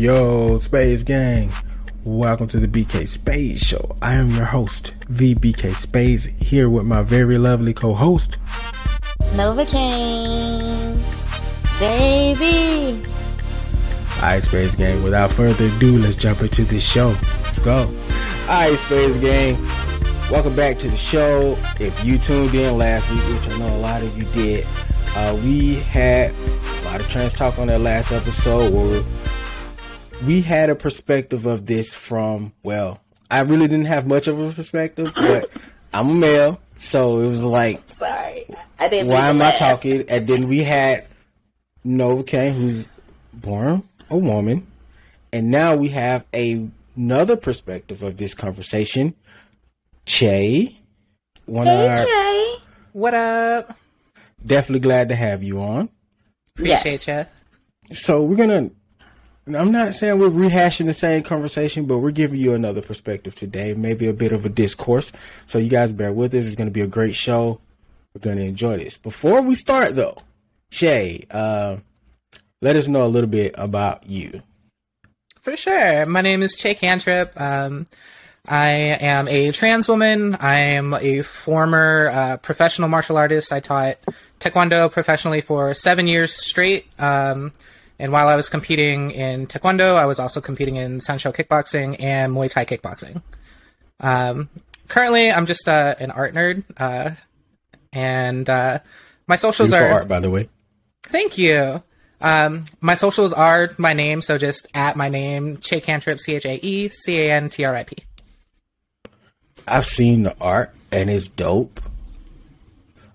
Yo, Spades Gang. Welcome to the BK Spades Show. I am your host, the BK Spades, here with my very lovely co-host, Novocaine. Baby. Alright, Spades Gang. Without further ado, let's jump into this show. Let's go. Alright, Spades Gang. Welcome back to the show. If you tuned in last week, which I know a lot of you did, uh, we had a lot of trans talk on that last episode where we had a perspective of this from, well, I really didn't have much of a perspective, but I'm a male, so it was like, Sorry. I didn't why mean to am I talking? And then we had Nova Kane, who's born a woman, and now we have a, another perspective of this conversation. Chae, one of Hey, our, Jay. What up? definitely glad to have you on. Appreciate Yes. ya. So we're gonna. I'm not saying we're rehashing the same conversation, but we're giving you another perspective today, maybe a bit of a discourse. So you guys bear with us. It's gonna be a great show. We're gonna enjoy this. Before we start, though, Chae, uh, let us know a little bit about you. For sure. My name is Chae Cantrip. Um, I am a trans woman. I am a former uh, professional martial artist. I taught Taekwondo professionally for seven years straight. Um, and while I was competing in Taekwondo, I was also competing in Sanshou kickboxing and Muay Thai kickboxing. Um, currently, I'm just uh, an art nerd. Uh, and uh, my socials Beautiful are art, by the way. Thank you. Um, my socials are my name, so just at my name, Chae Cantrip, C H A E C A N T R I P. I've seen the art and it's dope.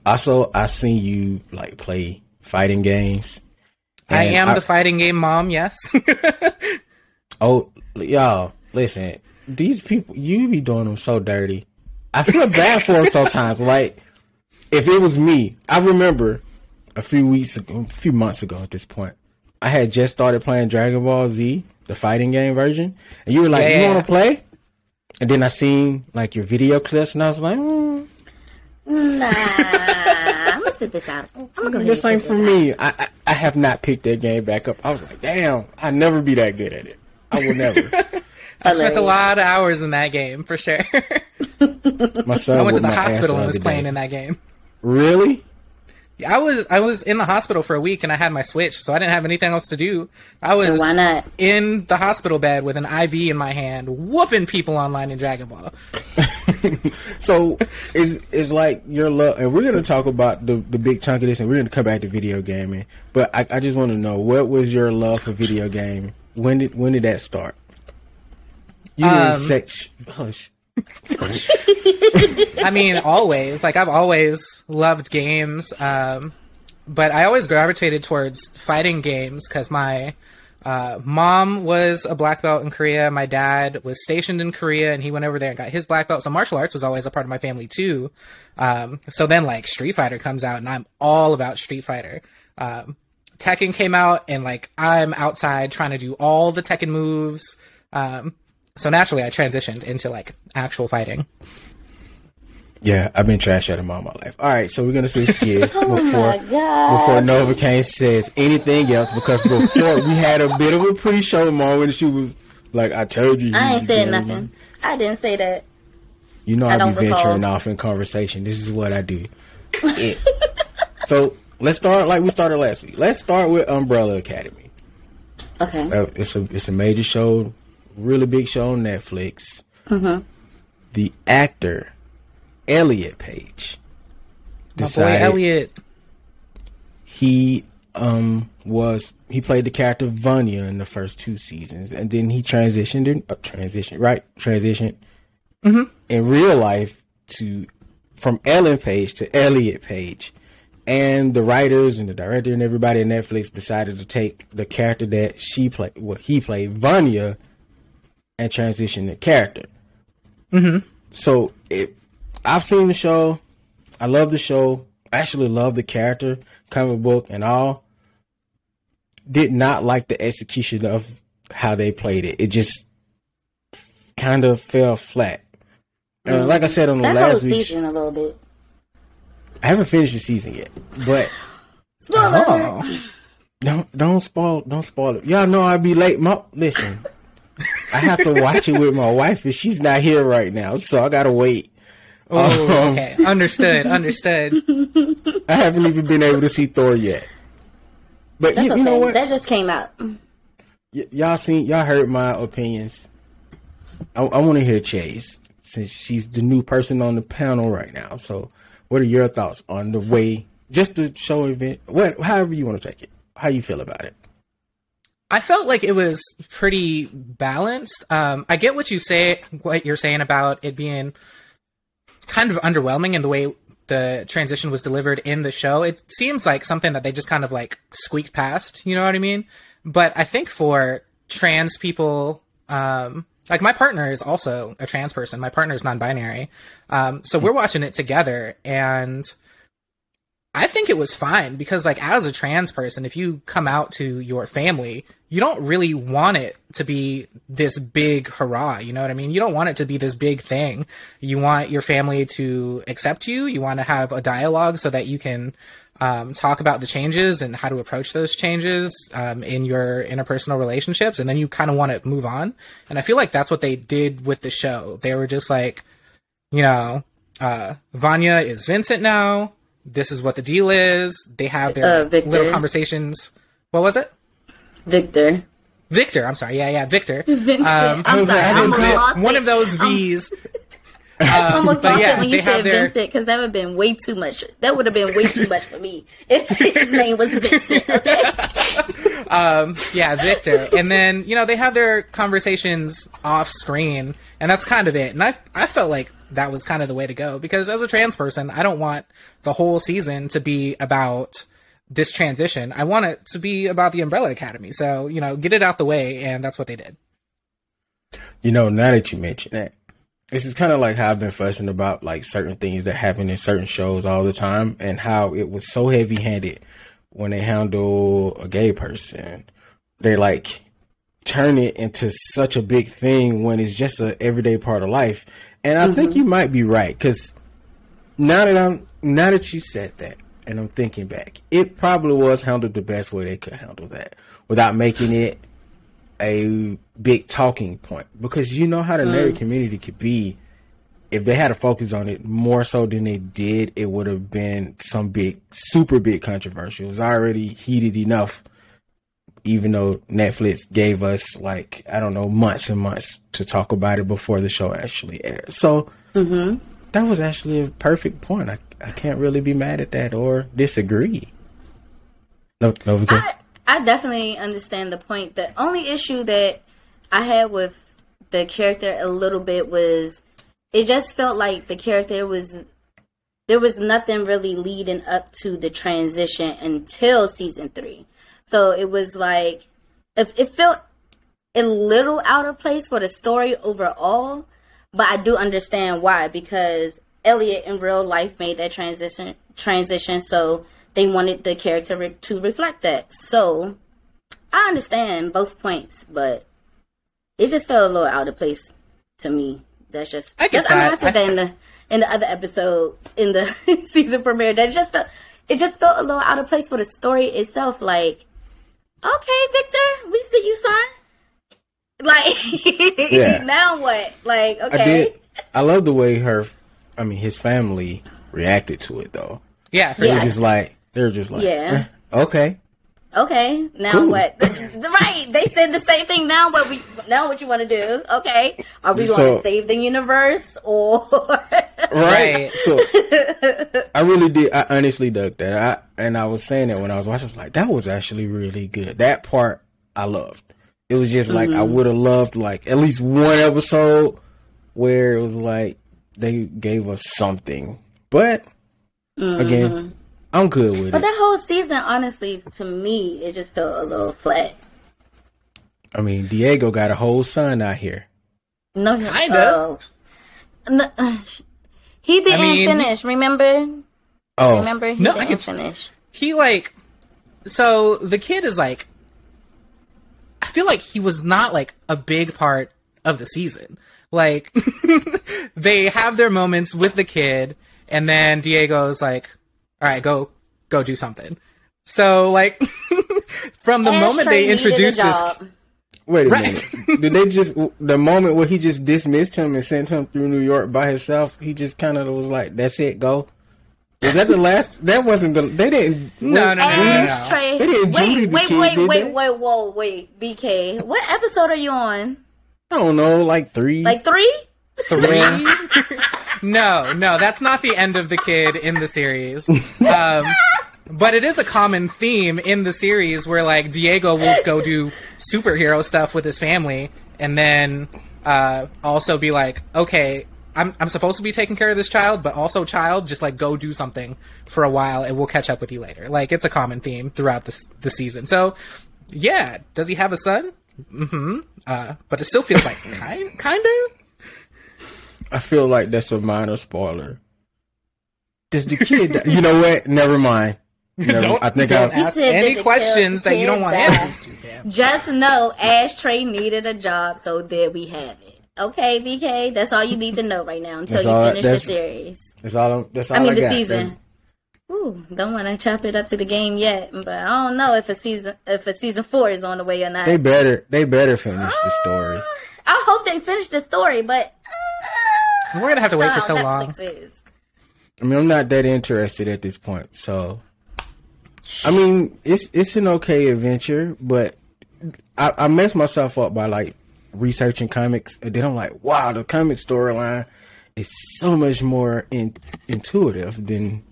Also, I've seen you like play fighting games. I And am the fighting game mom, yes. Oh, y'all, listen. These people, you be doing them so dirty. I feel bad for them sometimes. Like, if it was me, I remember a few weeks ago, a few months ago at this point, I had just started playing Dragon Ball Z, the fighting game version, and you were like, "You want to play?" And then I seen like your video clips, and I was like, mm, Nah. I'm sit this out. I'm gonna go ahead "This and ain't for me." I, I I have not picked that game back up. I was like, "Damn, I never be that good at it. I will never." I spent a lot of hours in that game, for sure. My son I went to the hospital and was playing day. in that game. Really? I was I was in the hospital for a week and I had my Switch, so I didn't have anything else to do. I was why not? in the hospital bed with an IV in my hand, whooping people online in Dragon Ball. So is is like your love, and we're gonna talk about the the big chunk of this, and we're gonna come back to video gaming. But I, I just want to know what was your love for video gaming? When did when did that start? You Um, didn't sex hush. I mean, always. Like I've always loved games, um, but I always gravitated towards fighting games because my uh, mom was a black belt in Korea. My dad was stationed in Korea, and he went over there and got his black belt. So martial arts was always a part of my family too. Um, so then, like Street Fighter comes out, and I'm all about Street Fighter. Um, Tekken came out, and like I'm outside trying to do all the Tekken moves. Um, so naturally, I transitioned into like actual fighting. Yeah, I've been trash at him all my life. All right, so we're gonna switch gears Oh before my god. before Novocaine says anything else because before we had a bit of a pre-show moment. She was like, "I told you." I ain't saying did it, nothing. I didn't say that. You know I I, don't be venturing recall. off in conversation. This is what I do. It. so let's start like we started last week. Let's start with Umbrella Academy. Okay. Uh, it's a it's a major show, really big show on Netflix. Mm-hmm. The actor Elliot Page My boy Elliot. he um was he played the character Vanya in the first two seasons, and then he transitioned in uh, transition right transitioned in real life to from Ellen Page to Elliot Page, and the writers and the director and everybody at Netflix decided to take the character that she played, what he played Vanya, and transition the character. Mm-hmm. So it, I've seen the show. I love the show. I actually love the character, comic book, and all. Did not like the execution of how they played it. It just kind of fell flat. Uh, like I said on the That whole last week, season a little bit. I haven't finished the season yet, but Spoiler. Oh. Don't don't spoil don't spoil it. Y'all know I'd be late. My, listen, I have to watch it with my wife, and she's not here right now, so I gotta wait. Oh, Um, okay. Understood. Understood. I haven't even been able to see Thor yet. But That's you, okay. you know what? That just came out. Y- y'all seen y'all heard my opinions. I, I want to hear Chase since she's the new person on the panel right now. So, what are your thoughts on the way, just the show event, what, however you want to take it? How you feel about it? I felt like it was pretty balanced. Um, I get what you say, what you're saying about it being kind of underwhelming in the way the transition was delivered in the show. It seems like something that they just kind of like squeaked past. You know what I mean? But I think for trans people, um, like my partner is also a trans person. My partner is non-binary, um, so we're watching it together, and I think it was fine because, like, as a trans person, if you come out to your family, you don't really want it to be this big hurrah. You know what I mean? You don't want it to be this big thing. You want your family to accept you. You want to have a dialogue so that you can um, talk about the changes and how to approach those changes um, in your interpersonal relationships. And then you kind of want to move on. And I feel like that's what they did with the show. They were just like, you know, uh, Vanya is Vincent now. This is what the deal is. They have their Uh, little conversations. What was it? Victor. Victor. I'm sorry. Yeah, yeah, Victor. Vincent. Um, I'm sorry. like, I I didn't almost say- lost One it. of those I'm- V's. I almost but lost yeah, it when you said their- Vincent because that would have been way too much. That would have been way too much for me if his name was Vincent. Okay? Yeah, Victor. and then, you know, they have their conversations off screen, and that's kind of it. And I, I felt like that was kind of the way to go because as a trans person, I don't want the whole season to be about this transition. I want it to be about the Umbrella Academy. So, you know, get it out the way, and that's what they did. You know, now that you mention that, this is kind of like how I've been fussing about like certain things that happen in certain shows all the time, and how it was so heavy handed when they handle a gay person. They like turn it into such a big thing when it's just a everyday part of life. And I think mm-hmm. you might be right because now that I'm now that you said that, and I'm thinking back, it probably was handled the best way they could handle that without making it a big talking point. Because you know how the nerd mm. community could be. If they had to focus on it more so than they did it would have been some big super big controversy it was already heated enough even though netflix gave us like i don't know months and months to talk about it before the show actually aired. So mm-hmm. that was actually a perfect point. I, I can't really be mad at that or disagree. No no because I, I definitely understand the point. The only issue that I had with the character a little bit was it just felt like the character was there was nothing really leading up to the transition until season three. So it was like it, it felt a little out of place for the story overall, but I do understand why because Elliot in real life made that transition transition, so they wanted the character re- to reflect that. So I understand both points, but it just felt a little out of place to me. That's just I that's- I mean, I said that in the in the other episode in the season premiere. That just felt it just felt a little out of place for the story itself. Like, okay, Victor, we see you, son. Like, Yeah. now what? Like, okay, I did. I love the way her, I mean, his family reacted to it though. Yeah, for They Yeah. were just like, they were just like, Yeah. "Eh, okay. Okay, now Cool. what? right? They said the same thing. Now what? We now what you want to do? Okay, are we going to save the universe or? Right. So I really did. I honestly dug that. I and I was saying that when I was watching. I was like, that was actually really good. That part I loved. It was just like I Mm-hmm. would have loved like at least one episode where it was like they gave us something. But again, I'm good with Mm-hmm. But that whole season, honestly, to me, it just felt a little flat. I mean, Diego got a whole son out here. No, Kinda. uh, no, uh, he didn't mean- finish. Remember? Oh, Remember? He No, I didn't can- finish. he like so the kid is like I feel like he was not like a big part of the season. Like they have their moments with the kid and then Diego's like, "All right, go go do something." So like from the moment they Ashtray needed a introduced this. Wait a Right. minute. Did they just the moment where he just dismissed him and sent him through New York by himself? He just kind of was like, "That's it, go." Was that the last? That wasn't the. They didn't. No, no, no, no, no. Ashtray. They didn't Judy Wait, the wait, kid, wait, did wait, they? wait, whoa, wait, BK. What episode are you on? I don't know, like three. Like three? Three? no, no, that's not the end of the kid in the series. Um, but it is a common theme in the series where like Diego will go do superhero stuff with his family and then uh, also be like, okay, I'm I'm supposed to be taking care of this child, but also child, just like go do something for a while and we'll catch up with you later. Like it's a common theme throughout the the season. So yeah, does he have a son? Mm-hmm. Uh, but it still feels like kind kind of. I feel like that's a minor spoiler. Does the kid? you know what? Never mind. Never, Don't, I think don't I. ask said that any questions that you don't want answers to, fam. Just know Ashtray needed a job, so there we have it. Okay, BK, that's all you need to know right now until That's you all- finish the series. That's all. I'm, that's all I mean, the got. season. Ooh, don't want to chop it up to the game yet, but I don't know if a season if a season four is on the way or not. They better. They better finish the story. I hope they finish the story, but uh, We're gonna have to wait for so Netflix long. Is. I mean, I'm not that interested at this point. So, I mean, it's it's an okay adventure, but I, I messed myself up by like researching comics, and then I'm like, wow, the comic storyline is so much more in, intuitive than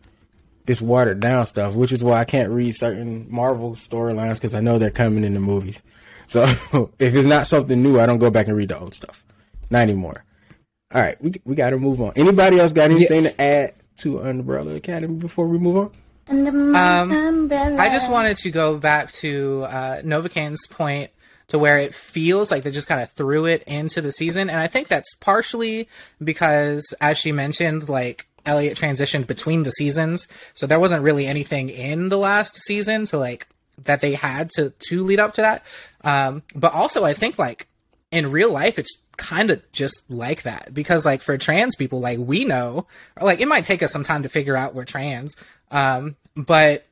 this watered down stuff. Which is why I can't read certain Marvel storylines because I know they're coming in the movies. So if it's not something new, I don't go back and read the old stuff. Not anymore. All right, we we got to move on. Anybody else got anything to add to Umbrella Academy before we move on? Um, umbrella. I just wanted to go back to uh, Novakane's point to where it feels like they just kind of threw it into the season, and I think that's partially because, as she mentioned, like Elliot transitioned between the seasons, so there wasn't really anything in the last season to like that they had to to lead up to that. Um, but also, I think like in real life, it's kind of just like that because like for trans people, like we know, like it might take us some time to figure out we're trans, um, but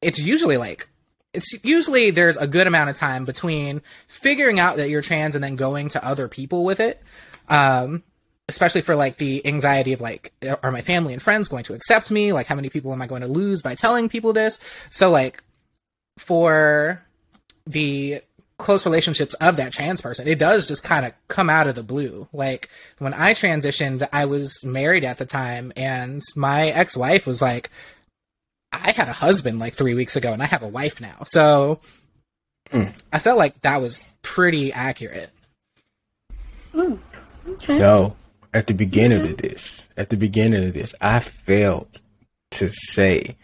it's usually like it's usually there's a good amount of time between figuring out that you're trans and then going to other people with it. Um, especially for like the anxiety of like, are my family and friends going to accept me? Like, how many people am I going to lose by telling people this? So like, for the close relationships of that trans person, it does just kind of come out of the blue. Like when I transitioned, I was married at the time, and my ex wife was like, I had a husband like three weeks ago, and I have a wife now. So hmm. I felt like that was pretty accurate. Hmm. Okay. No, at the beginning of mm-hmm. this, at the beginning of this, I failed to say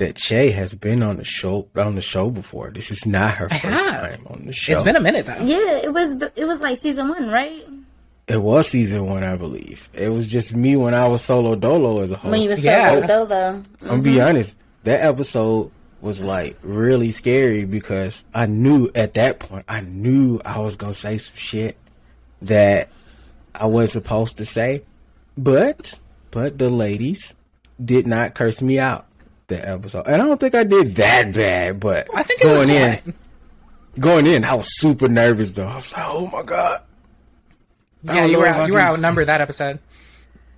that Chae has been on the show on the show before. This is not her first have. time on the show. It's been a minute though. Yeah, it was it was like season one, right? it was season one, I believe. It was just me when I was solo dolo as a host. When you was Yeah. solo dolo. I'm be mm-hmm. honest. That episode was like really scary because I knew at that point I knew I was gonna say some shit that I wasn't supposed to say, but but the ladies did not curse me out that episode, and I don't think I did that bad. But I think was in, going in, I was super nervous though. I was like, oh my god. I Yeah, you were out, you were outnumbered that episode.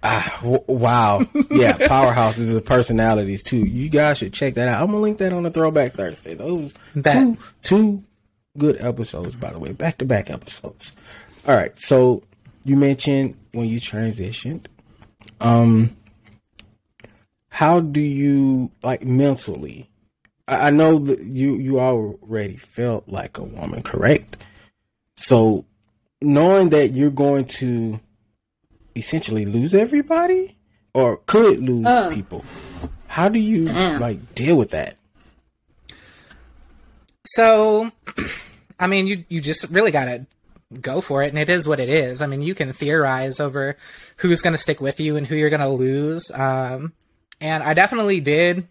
W- Wow. Yeah, powerhouses of personalities too. You guys should check that out. I'm gonna link that on the Throwback Thursday. Those Bet. two two good episodes, by the way, back to back episodes. All right. So you mentioned when you transitioned. Um, how do you like mentally? I, I know that you you already felt like a woman, correct? So knowing that you're going to essentially lose everybody or could lose people how do you Damn. like deal with that So, I mean, you you just really gotta go for it, and it is what it is. I mean, you can theorize over who's gonna stick with you and who you're gonna lose. Um, and I definitely did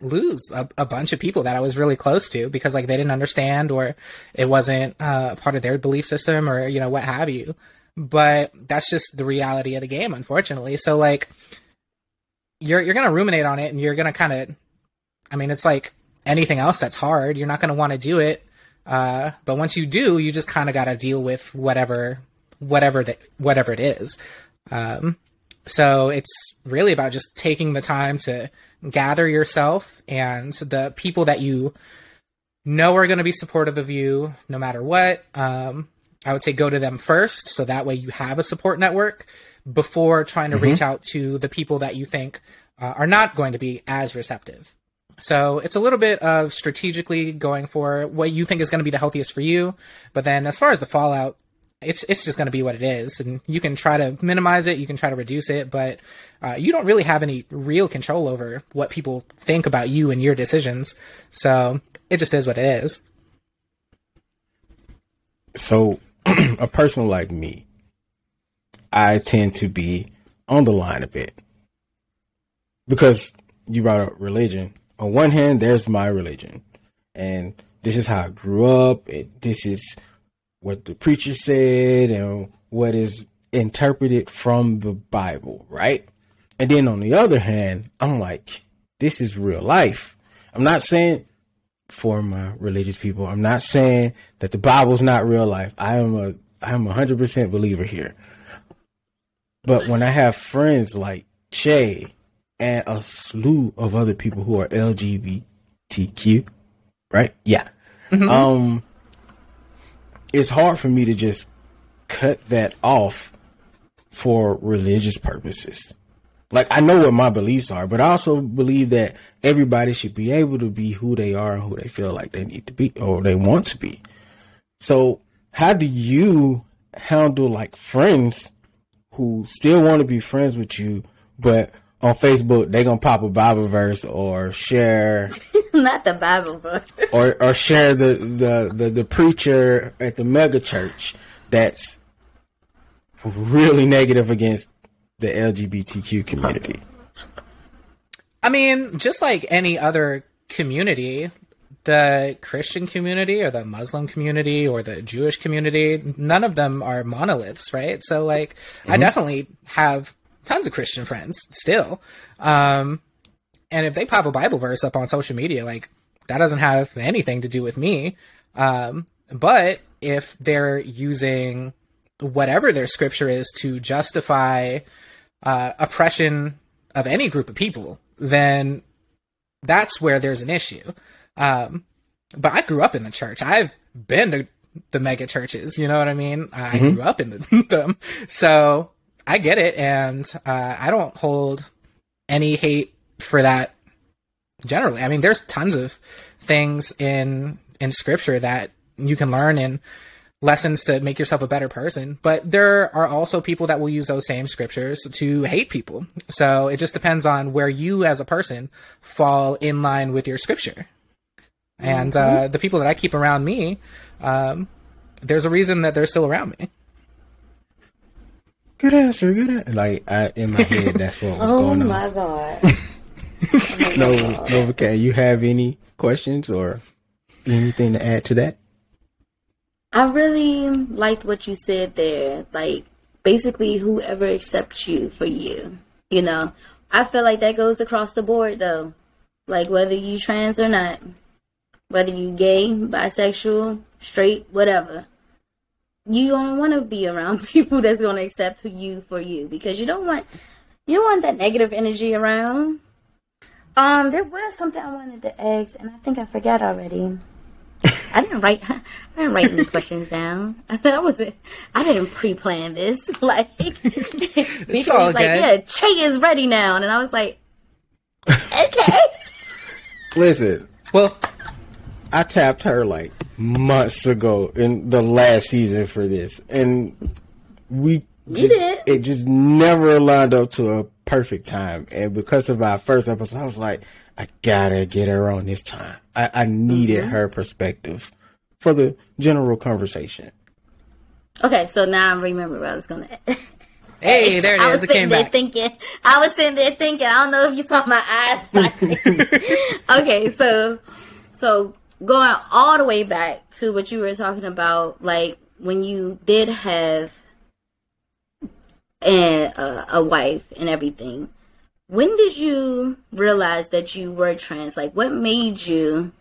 lose a, a bunch of people that I was really close to because like they didn't understand or it wasn't uh, part of their belief system or you know what have you. But that's just the reality of the game, unfortunately. So like, you're you're gonna ruminate on it, and you're gonna kind of I mean, it's like anything else that's hard. You're not to want to do it. Uh, but once you do, you just kind of got to deal with whatever, whatever that, whatever it is. Um, so it's really about just taking the time to gather yourself and the people that you know are going to be supportive of you no matter what. Um, I would say go to them first, so that way you have a support network before trying to mm-hmm. reach out to the people that you think uh, are not going to be as receptive. So it's a little bit of strategically going for what you think is going to be the healthiest for you. But then as far as the fallout, it's it's just going to be what it is, and you can try to minimize it, you can try to reduce it, but uh, you don't really have any real control over what people think about you and your decisions. So it just is what it is. So, a person like me, I tend to be on the line a bit because you brought up religion. On one hand, there's my religion, and this is how I grew up. It, this is what the preacher said and what is interpreted from the Bible, right? And then on the other hand, I'm like, this is real life. I'm not saying for my religious people, I'm not saying that the Bible's not real life. I am a I am a hundred percent believer here. But when I have friends like Chae and a slew of other people who are LGBTQ, right? Yeah. Mm-hmm. Um it's hard for me to just cut that off for religious purposes. Like I know what my beliefs are, but I also believe that everybody should be able to be who they are and who they feel like they need to be or they want to be. So, how do you handle like friends who still want to be friends with you, but on Facebook they gonna pop a Bible verse or share not the Bible verse or or share the, the the the preacher at the mega church that's really negative against the LGBTQ community. I mean, just like any other community, the Christian community or the Muslim community or the Jewish community, none of them are monoliths, right? So like mm-hmm. I definitely have tons of Christian friends still. Um, and if they pop a Bible verse up on social media, like that doesn't have anything to do with me. Um, but if they're using whatever their scripture is to justify uh, oppression of any group of people, then that's where there's an issue. Um, but I grew up in the church. I've been to the mega churches. You know what I mean? I mm-hmm. grew up in the, them, so I get it, and uh, I don't hold any hate for that. Generally, I mean, there's tons of things in in scripture that you can learn and lessons to make yourself a better person. But there are also people that will use those same scriptures to hate people. So it just depends on where you as a person fall in line with your scripture. And mm-hmm. uh, the people that I keep around me, um, there's a reason that they're still around me. Good answer. Good answer. Like I, in my head, that's what was oh going on. My god. oh no, no, okay. You have any questions or anything to add to that? I really liked what you said there. Like, basically, whoever accepts you for you. You know, I feel like that goes across the board, though. Like, whether you trans or not, whether you gay, bisexual, straight, whatever. You don't want to be around people that's going to accept you for you because you don't want you don't want that negative energy around. Um, there was something I wanted to ask, and I think I forgot already. I didn't write. I didn't write any questions down. I wasn't. I didn't pre-plan this. Like, it's all was like, "Yeah, Chae is ready now," and I was like, "Okay." Listen, well, I tapped her like months ago in the last season for this, and we just, it just never lined up to a perfect time. And because of our first episode, I was like, I gotta get her on this time. I, I needed mm-hmm. her perspective for the general conversation. Okay, so now I remember what I was gonna. Hey, there it I is. Was it came there back. Thinking, I was sitting there thinking. I don't know if you saw my eyes. okay, so so going all the way back to what you were talking about, like when you did have a, a wife and everything, when did you realize that you were trans? Like, what made you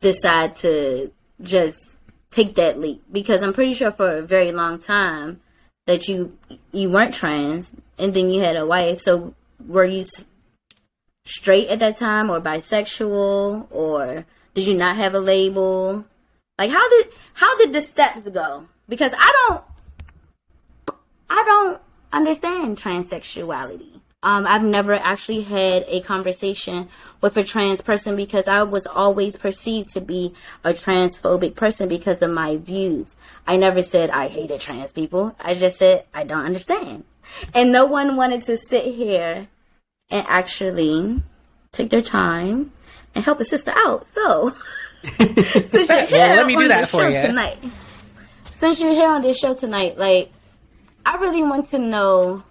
decide to just take that leap? Because I'm pretty sure for a very long time that you you weren't trans, and then you had a wife. So, were you straight at that time, or bisexual, or did you not have a label? Like, how did how did the steps go? Because I don't I don't understand transsexuality. Um, I've never actually had a conversation with a trans person because I was always perceived to be a transphobic person because of my views. I never said I hated trans people. I just said I don't understand. And no one wanted to sit here and actually take their time and help a sister out. So, since you're here well, let me do on that this for show you. tonight, since you're here on this show tonight, like I really want to know,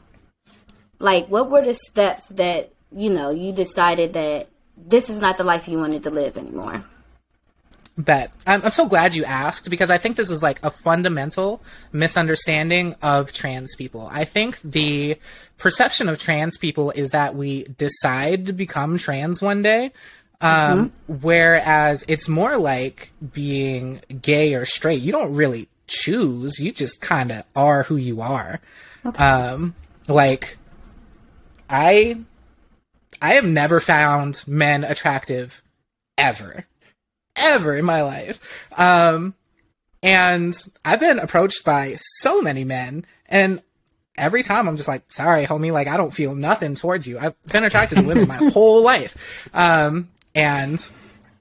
like, what were the steps that you know you decided that this is not the life you wanted to live anymore. Bet. I'm, I'm so glad you asked because I think this is like a fundamental misunderstanding of trans people. I think the perception of trans people is that we decide to become trans one day. Um, whereas it's more like being gay or straight. You don't really choose. You just kind of are who you are. Um, like I, I have never found men attractive ever ever in my life. Um, and I've been approached by so many men, and every time I'm just like, sorry, homie, like I don't feel nothing towards you. I've been attracted to women my whole life. Um, and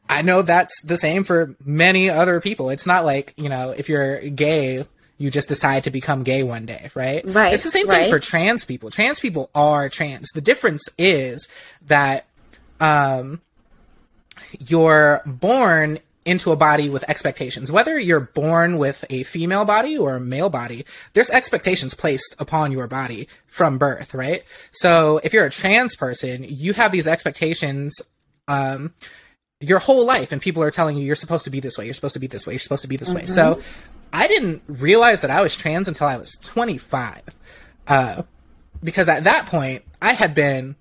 I know that's the same for many other people. It's not like, you know, if you're gay, you just decide to become gay one day, right? Right, It's the same right. thing for trans people. Trans people are trans. The difference is that, um, you're born into a body with expectations. Whether you're born with a female body or a male body, there's expectations placed upon your body from birth, right? So if you're a trans person, you have these expectations, um, your whole life and people are telling you you're supposed to be this way, you're supposed to be this way, you're supposed to be this way. So I didn't realize that I was trans until I was 25. Uh, because at that point I had been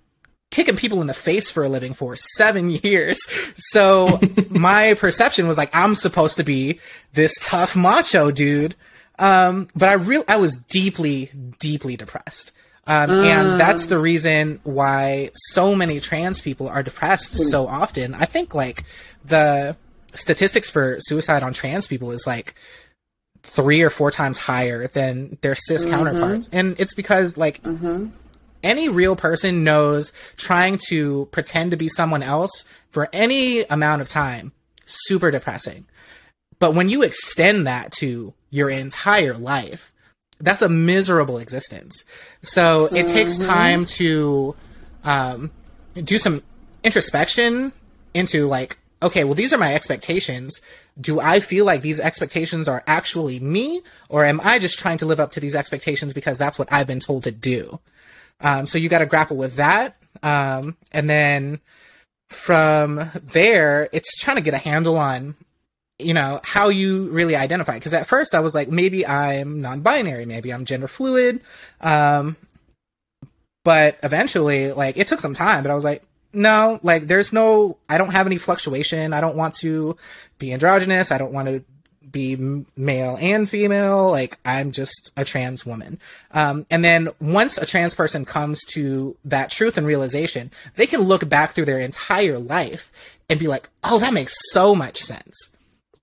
kicking people in the face for a living for seven years. So my perception was like, I'm supposed to be this tough macho dude. Um, but I real I was deeply, deeply depressed. Um, and um. that's the reason why so many trans people are depressed hmm. so often. I think like the statistics for suicide on trans people is like three or four times higher than their cis mm-hmm. counterparts. And it's because like mm-hmm. any real person knows trying to pretend to be someone else for any amount of time super depressing. But when you extend that to your entire life that's a miserable existence. So it takes time to um, do some introspection into like okay well these are my expectations. Do i feel like these expectations are actually me or am i just trying to live up to these expectations because that's what i've been told to do? Um, so you got to grapple with that. Um, and then from there, it's trying to get a handle on, you know, how you really identify. Because at first I was like, maybe I'm non-binary, maybe I'm gender fluid. Um, but eventually, like, it took some time, but I was like, no, like, there's no, I don't have any fluctuation. I don't want to be androgynous. I don't want to be male and female. Like I'm just a trans woman. Um, and then once a trans person comes to that truth and realization, they can look back through their entire life and be like, "Oh, that makes so much sense."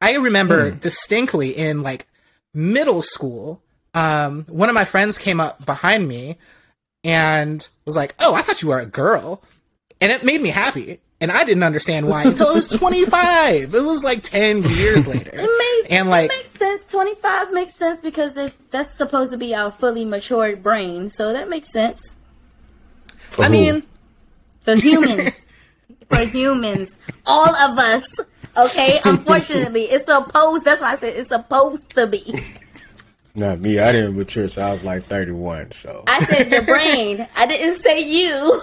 I remember distinctly in like middle school, um, one of my friends came up behind me and was like, "Oh, I thought you were a girl," and it made me happy. And I didn't understand why until I was 25. It was like 10 years later. It makes and like it makes sense. Twenty five makes sense because there's that's supposed to be our fully matured brain, so that makes sense I mean, for humans. for humans, all of us. Okay, unfortunately, it's supposed. That's why I said it's supposed to be. Not me. I didn't mature, so I was like 31. So I said your brain. I didn't say you.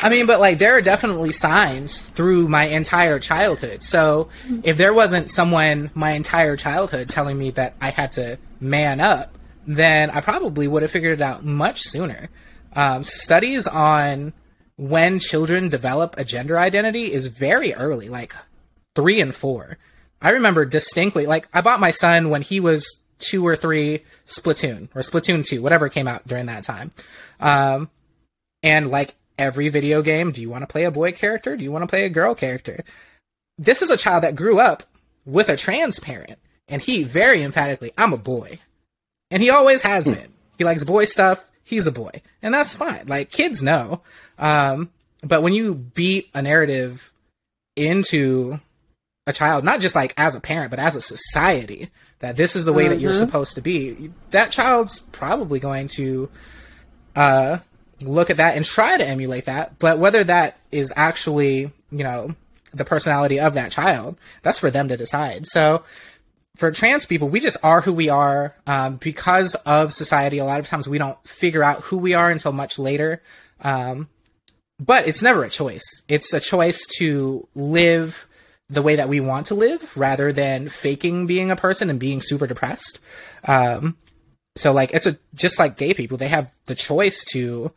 I mean, but like there are definitely signs through my entire childhood. So if there wasn't someone my entire childhood telling me that I had to man up, then I probably would have figured it out much sooner. um, studies on when children develop a gender identity is very early, like three and four. I remember distinctly, like I bought my son when he was two or three Splatoon or Splatoon 2, whatever came out during that time. Um, and like every video game, do you want to play a boy character? Do you want to play a girl character? This is a child that grew up with a trans parent, and he very emphatically, I'm a boy. And he always has been. He likes boy stuff. He's a boy. And that's fine. Like, kids know. Um, but when you beat a narrative into a child, not just like as a parent, but as a society, that this is the way that you're supposed to be, that child's probably going to uh, look at that and try to emulate that. But whether that is actually, you know, the personality of that child, that's for them to decide. So for trans people, we just are who we are um, because of society. A lot of times we don't figure out who we are until much later. Um, but it's never a choice. It's a choice to live the way that we want to live rather than faking being a person and being super depressed. Um, so like it's a just like gay people, they have the choice to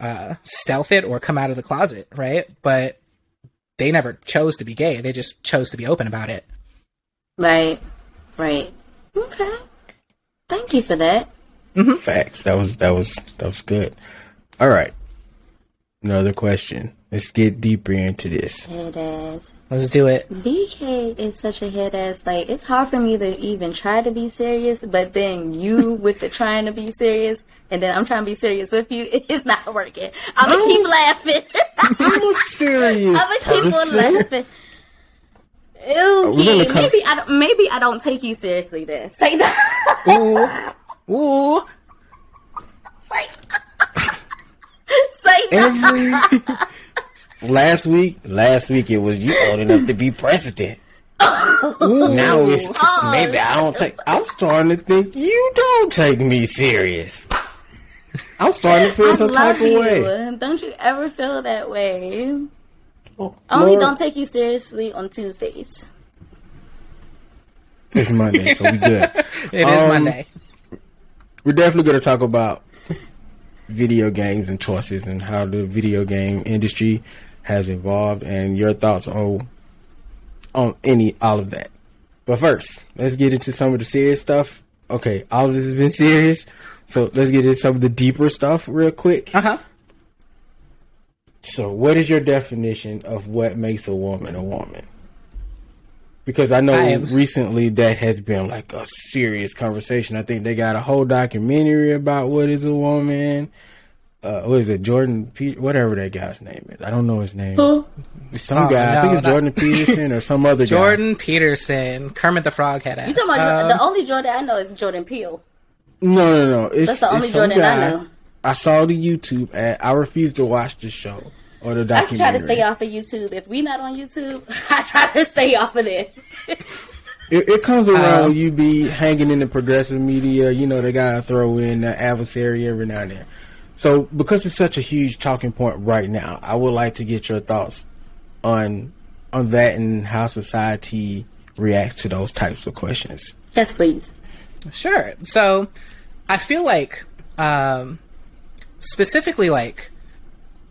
uh, stealth it or come out of the closet, right? But they never chose to be gay. They just chose to be open about it. Right. Right. Okay. Thank you for that. Mm-hmm. Facts. That was that was that was good. All right. Another question. Let's get deeper into this. Head ass. Let's do it. BK is such a head ass. Like it's hard for me to even try to be serious, but then you with the trying to be serious, and then I'm trying to be serious with you. It's not working. I'm gonna keep laughing. I'm a serious I'm gonna keep on laughing. Ew, gonna maybe I don't, maybe I don't take you seriously. Then say that. Ooh, ooh. say that. Every last week, last week it was you old enough to be president. now it's oh, maybe I don't take. I'm starting to think you don't take me serious. I'm starting to feel I some type of way. Don't you ever feel that way? Oh, Only Lord, don't take you seriously on Tuesdays. It's Monday, so we good. It is Um, Monday. We're definitely going to talk about video games and choices and how the video game industry has evolved and your thoughts on on any all of that. But first, let's get into some of the serious stuff. Okay, all of this has been serious, so let's get into some of the deeper stuff real quick. Uh huh. So, what is your definition of what makes a woman a woman? Because I know I am- recently that has been like a serious conversation. I think they got a whole documentary about what is a woman. Uh, what is it, Jordan? Pe- whatever that guy's name is, I don't know his name. Who? Some Oh, guy, I think it's not- Jordan Peterson or some other Jordan guy. Jordan Peterson, Kermit the Frog head ass. You talking about Um, the only Jordan I know is Jordan Peele. No, no, no. It's, That's the only some Jordan I know. I saw the YouTube ad. I refuse to watch the show or the documentary. I try to documentary. stay off of YouTube. If we not on YouTube, I try to stay off of there. It, it comes around Um, when you be hanging in the progressive media. You know, they gotta throw in the adversary every now and then. So, because it's such a huge talking point right now, I would like to get your thoughts on on that and how society reacts to those types of questions. yes, please. Sure. So I feel like um, specifically like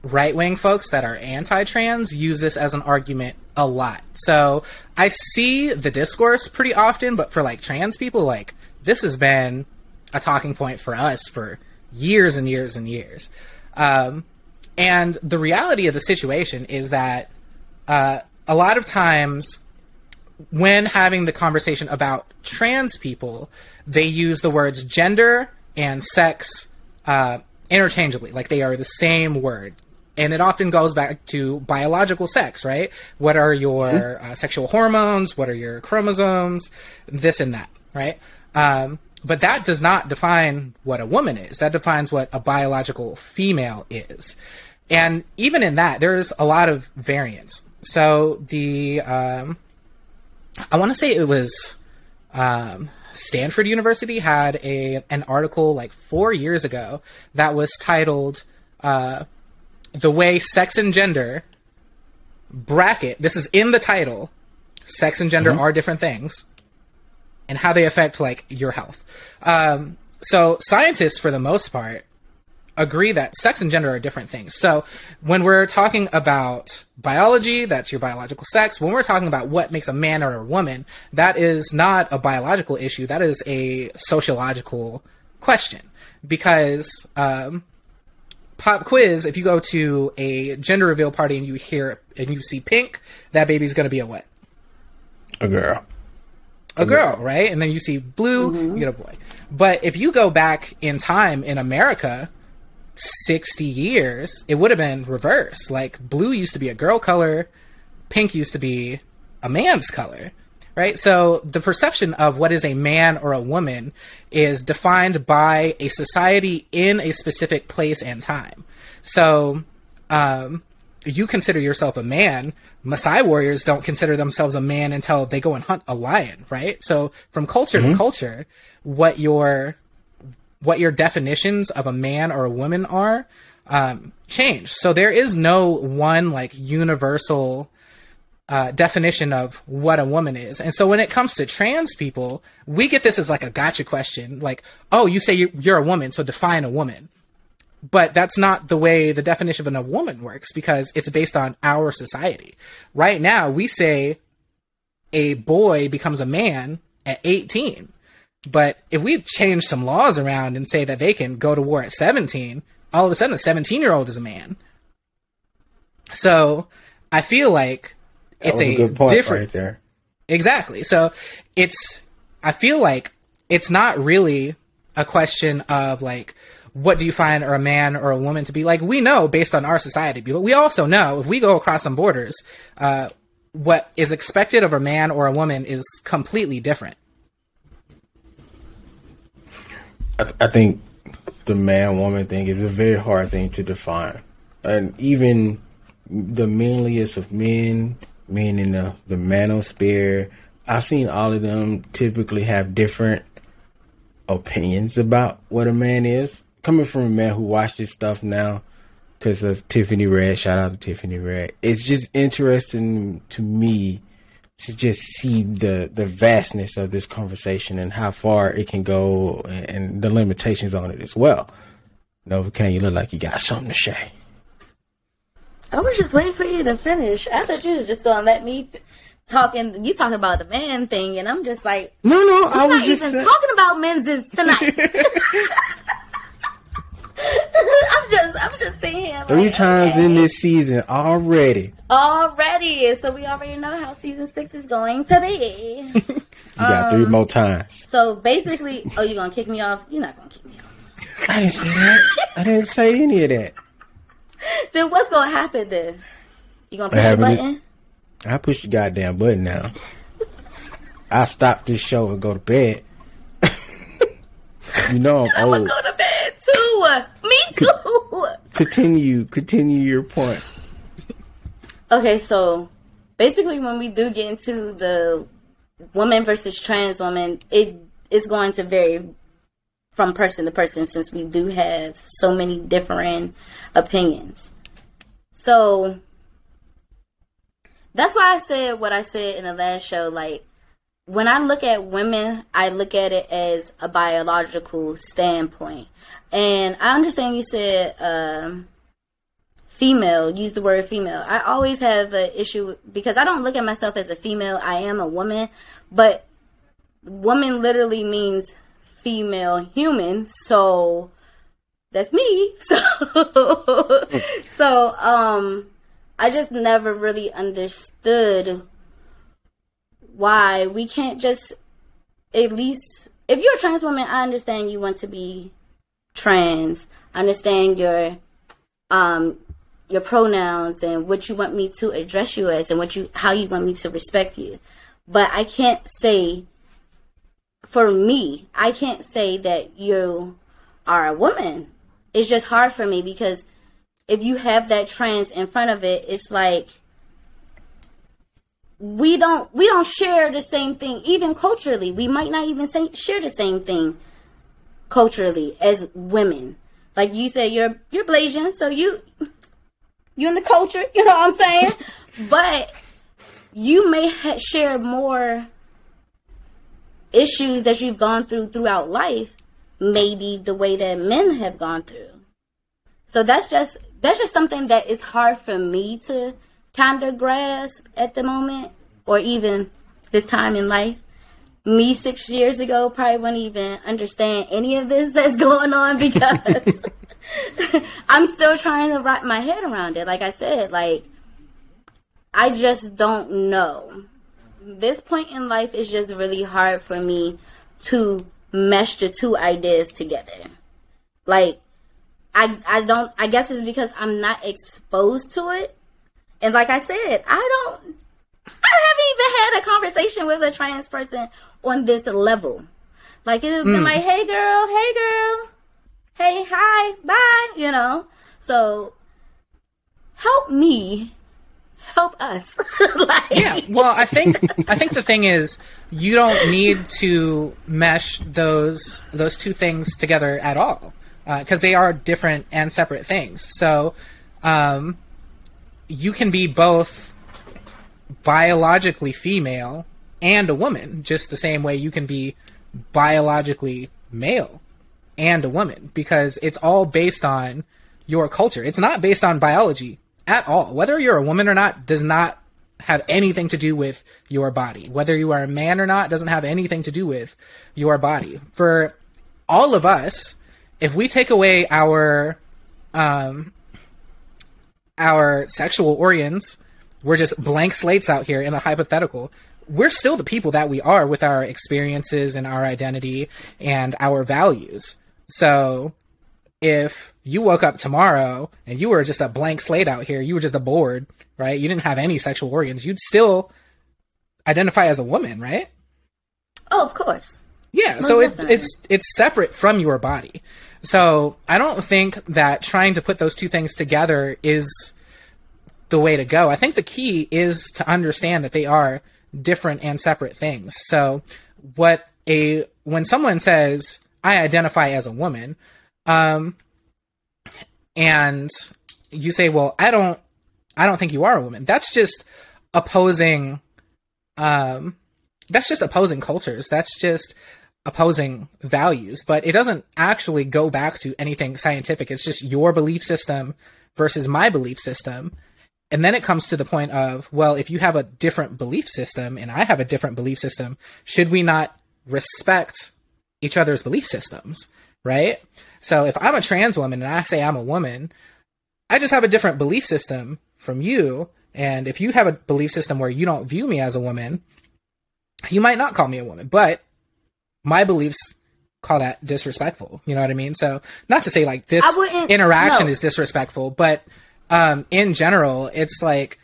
right wing folks that are anti trans use this as an argument a lot. So I see the discourse pretty often, but for like trans people, like this has been a talking point for us for years and years and years. Um, and the reality of the situation is that uh, a lot of times when having the conversation about trans people, they use the words gender and sex uh, interchangeably, like they are the same word. And it often goes back to biological sex, right? What are your uh, sexual hormones? What are your chromosomes? This and that, right? Um, but that does not define what a woman is. That defines what a biological female is. And even in that, there's a lot of variance. So the um, I want to say it was um, Stanford University had a an article like four years ago that was titled uh, "The Way Sex and Gender Bracket." This is in the title. Sex and gender are different things, and how they affect like your health. Um, so scientists, for the most part, agree that sex and gender are different things. So when we're talking about biology, that's your biological sex. When we're talking about what makes a man or a woman, that is not a biological issue. That is a sociological question because um, pop quiz. If you go to a gender reveal party and you hear and you see pink, that baby's going to be a what? A girl. A girl, right? And then you see blue, Mm-hmm. you get a boy. But if you go back in time in America, 60 years, it would have been reversed. Like blue used to be a girl color, pink used to be a man's color, right? So the perception of what is a man or a woman is defined by a society in a specific place and time. So, um, you consider yourself a man. Maasai warriors don't consider themselves a man until they go and hunt a lion, right? So from culture to culture, what your what your definitions of a man or a woman are um, change. So there is no one like universal uh, definition of what a woman is. And so when it comes to trans people, we get this as like a gotcha question, like, oh, you say you- you're a woman, so define a woman. But that's not the way the definition of a woman works because it's based on our society. Right now, we say a boy becomes a man at 18. But if we change some laws around and say that they can go to war at 17, all of a sudden a 17 year old is a man. So I feel like That it's a, a different right there. Exactly. So it's, I feel like it's not really a question of like, what do you find or a man or a woman to be like? We know based on our society, but we also know if we go across some borders, uh, what is expected of a man or a woman is completely different. I, th- I think the man woman thing is a very hard thing to define. And even the manliest of men, men in the, the manosphere, I've seen all of them typically have different opinions about what a man is. Coming from a man who watched this stuff now because of Tiffany Red, shout out to Tiffany Red. It's just interesting to me to just see the the vastness of this conversation and how far it can go and, and the limitations on it as well. Nova Kane, you look like you got something to say. I was just waiting for you to finish. I thought you was just gonna let me talking. You talking about the man thing, and I'm just like, No, no, I was just saying. talking about men's tonight. I'm just, I'm just sitting here. Three like, times okay. in this season already. already, so we already know how season six is going to be. You got three Um, more times. so basically, oh, you're gonna kick me off? You're not gonna kick me off. I didn't say that. I didn't say any of that. Then what's gonna happen then? You gonna push the button? I push the goddamn button now. I stop this show and go to bed. You know I'm I'm old. gonna go to bed too. Me too. Continue, continue your point. Okay, so basically, when we do get into the woman versus trans woman, it is going to vary from person to person since we do have so many different opinions. So that's why I said what I said in the last show. Like, when I look at women, I look at it as a biological standpoint. And I understand you said, um, female use the word female. I always have an issue because i don't look at myself as a female. I am a woman but woman literally means female human. So that's me. So so um i just never really understood why we can't just at least if you're a trans woman i understand you want to be trans I understand your um your pronouns and what you want me to address you as and what you how you want me to respect you. But I can't say for me, I can't say that you are a woman. It's just hard for me because if you have that trans in front of it, it's like we don't we don't share the same thing even culturally. We might not even say, share the same thing culturally as women. Like you said, you're you're Blasian, so you you're in the culture, you know what I'm saying? but you may ha- share more issues that you've gone through throughout life, maybe the way that men have gone through. So that's just that's just something that is hard for me to kind of grasp at the moment, or even this time in life. Me six years ago probably wouldn't even understand any of this that's going on because I'm still trying to wrap my head around it. Like I said, like I just don't know. This point in life is just really hard for me to mesh the two ideas together. Like I I don't I guess it's because I'm not exposed to it. And like I said, I don't I haven't even had a conversation with a trans person on this level. Like it's been mm. like, hey girl, hey girl, hey, hi, bye, you know. So help me help us. like... Yeah, well, I think I think the thing is you don't need to mesh those those two things together at all because uh, they are different and separate things. So um, you can be both biologically female and a woman, just the same way you can be biologically male and a woman, because it's all based on your culture. It's not based on biology at all. Whether you're a woman or not does not have anything to do with your body. Whether you are a man or not doesn't have anything to do with your body. For all of us, if we take away our um our sexual organs, we're just blank slates out here in a hypothetical. We're still the people that we are with our experiences and our identity and our values. So if you woke up tomorrow and you were just a blank slate out here, you were just a board, right? You didn't have any sexual organs, you'd still identify as a woman, right? Oh, of course. Yeah, Most so it, it's it's separate from your body. So I don't think that trying to put those two things together is the way to go. I think the key is to understand that they are different and separate things. So what a when someone says I identify as a woman, um, and you say, "Well, I don't, I don't think you are a woman." That's just opposing. Um, that's just opposing cultures. That's just opposing values. But it doesn't actually go back to anything scientific. It's just your belief system versus my belief system. And then it comes to the point of, well, if you have a different belief system and I have a different belief system, should we not respect each other's belief systems? Right? So if I'm a trans woman and I say I'm a woman, I just have a different belief system from you. And if you have a belief system where you don't view me as a woman, you might not call me a woman, but my beliefs call that disrespectful. You know what I mean? So not to say like this interaction no. is disrespectful, but um, in general, it's like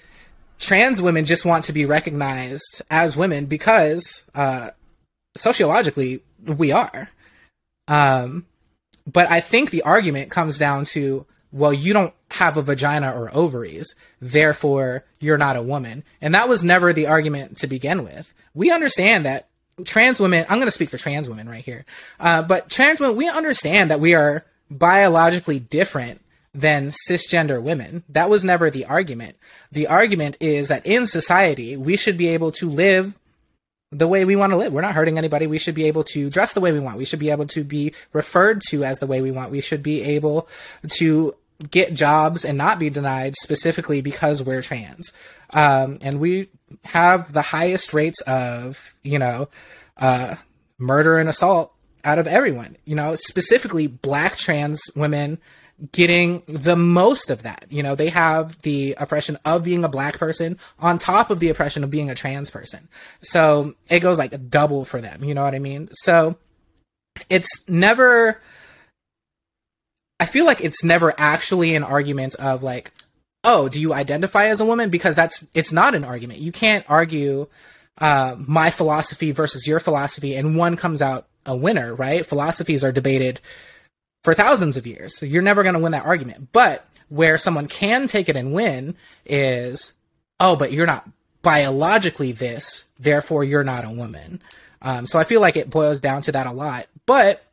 trans women just want to be recognized as women because uh, sociologically we are. Um, but I think the argument comes down to, well, you don't have a vagina or ovaries, therefore you're not a woman. And that was never the argument to begin with. We understand that trans women, I'm going to speak for trans women right here, uh, but trans women, we understand that we are biologically different than cisgender women. That was never the argument. The argument is that in society, we should be able to live the way we want to live. We're not hurting anybody. We should be able to dress the way we want. We should be able to be referred to as the way we want. We should be able to get jobs and not be denied specifically because we're trans. Um, and we have the highest rates of, you know, uh, murder and assault out of everyone. You know, specifically black trans women getting the most of that. You know, they have the oppression of being a black person on top of the oppression of being a trans person. So it goes like double for them. You know what I mean? So it's never, I feel like it's never actually an argument of like, oh, do you identify as a woman? Because that's, it's not an argument. You can't argue, uh, my philosophy versus your philosophy and one comes out a winner, right? Philosophies are debated for thousands of years. So you're never going to win that argument. But where someone can take it and win is, oh, but you're not biologically this, therefore you're not a woman. Um, so I feel like it boils down to that a lot. But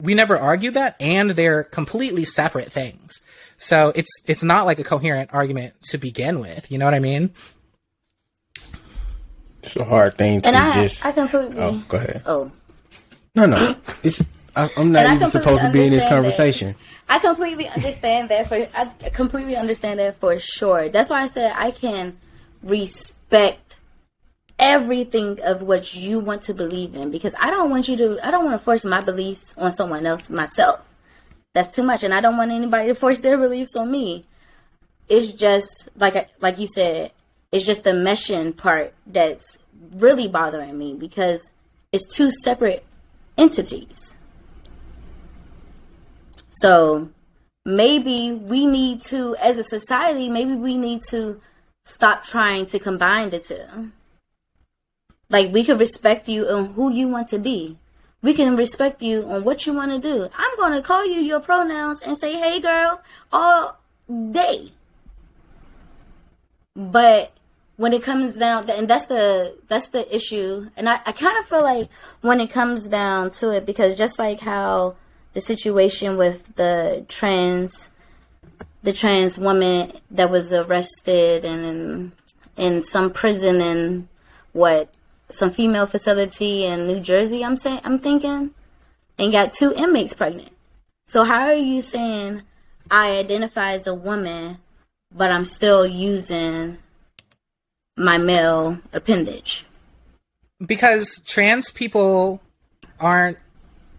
we never argue that, and they're completely separate things. So it's it's not like a coherent argument to begin with. You know what I mean? It's a hard thing to and I, just. I completely. Oh, go ahead. Oh. No, no. It's I, am not even supposed to be in this completely conversation. I completely understand that for I completely understand that for sure. That's why I said I can respect everything of what you want to believe in because I don't want you to I don't want to force my beliefs on someone else myself. That's too much and I don't want anybody to force their beliefs on me. It's just like like you said, it's just the meshing part that's really bothering me because it's two separate entities. So maybe we need to, as a society, maybe we need to stop trying to combine the two. Like we can respect you and who you want to be. We can respect you on what you want to do. I'm going to call you your pronouns and say, hey girl, all day. But when it comes down and that's the that's the issue and i, I kind of feel like when it comes down to it because just like how the situation with the trans the trans woman that was arrested and in, in some prison in what some female facility in New Jersey I'm saying I'm thinking and got two inmates pregnant. So how are you saying I identify as a woman but I'm still using my male appendage? Because trans people aren't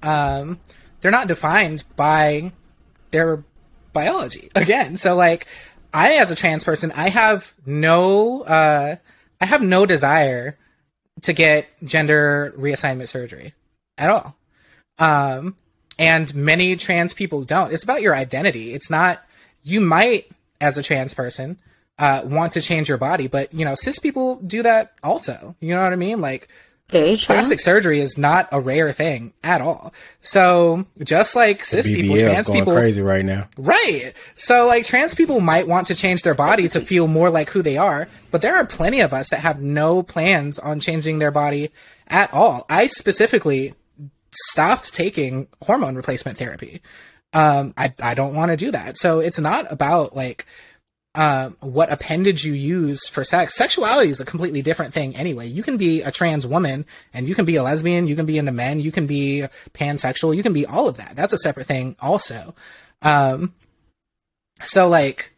um they're not defined by their biology again. So like I as a trans person, I have no uh I have no desire to get gender reassignment surgery at all. Um and many trans people don't. It's about your identity. It's not you might as a trans person uh want to change your body, but you know, cis people do that also. You know what I mean? Like Very true. plastic surgery is not a rare thing at all. So just like cis people, BBL is trans going people, crazy right now. right? So like trans people might want to change their body to feel more like who they are, but there are plenty of us that have no plans on changing their body at all. I specifically stopped taking hormone replacement therapy. Um, I I don't want to do that. So it's not about like um, what appendage you use for sex. Sexuality is a completely different thing anyway. You can be a trans woman and you can be a lesbian, you can be into men, you can be pansexual, you can be all of that. That's a separate thing also. Um, so like,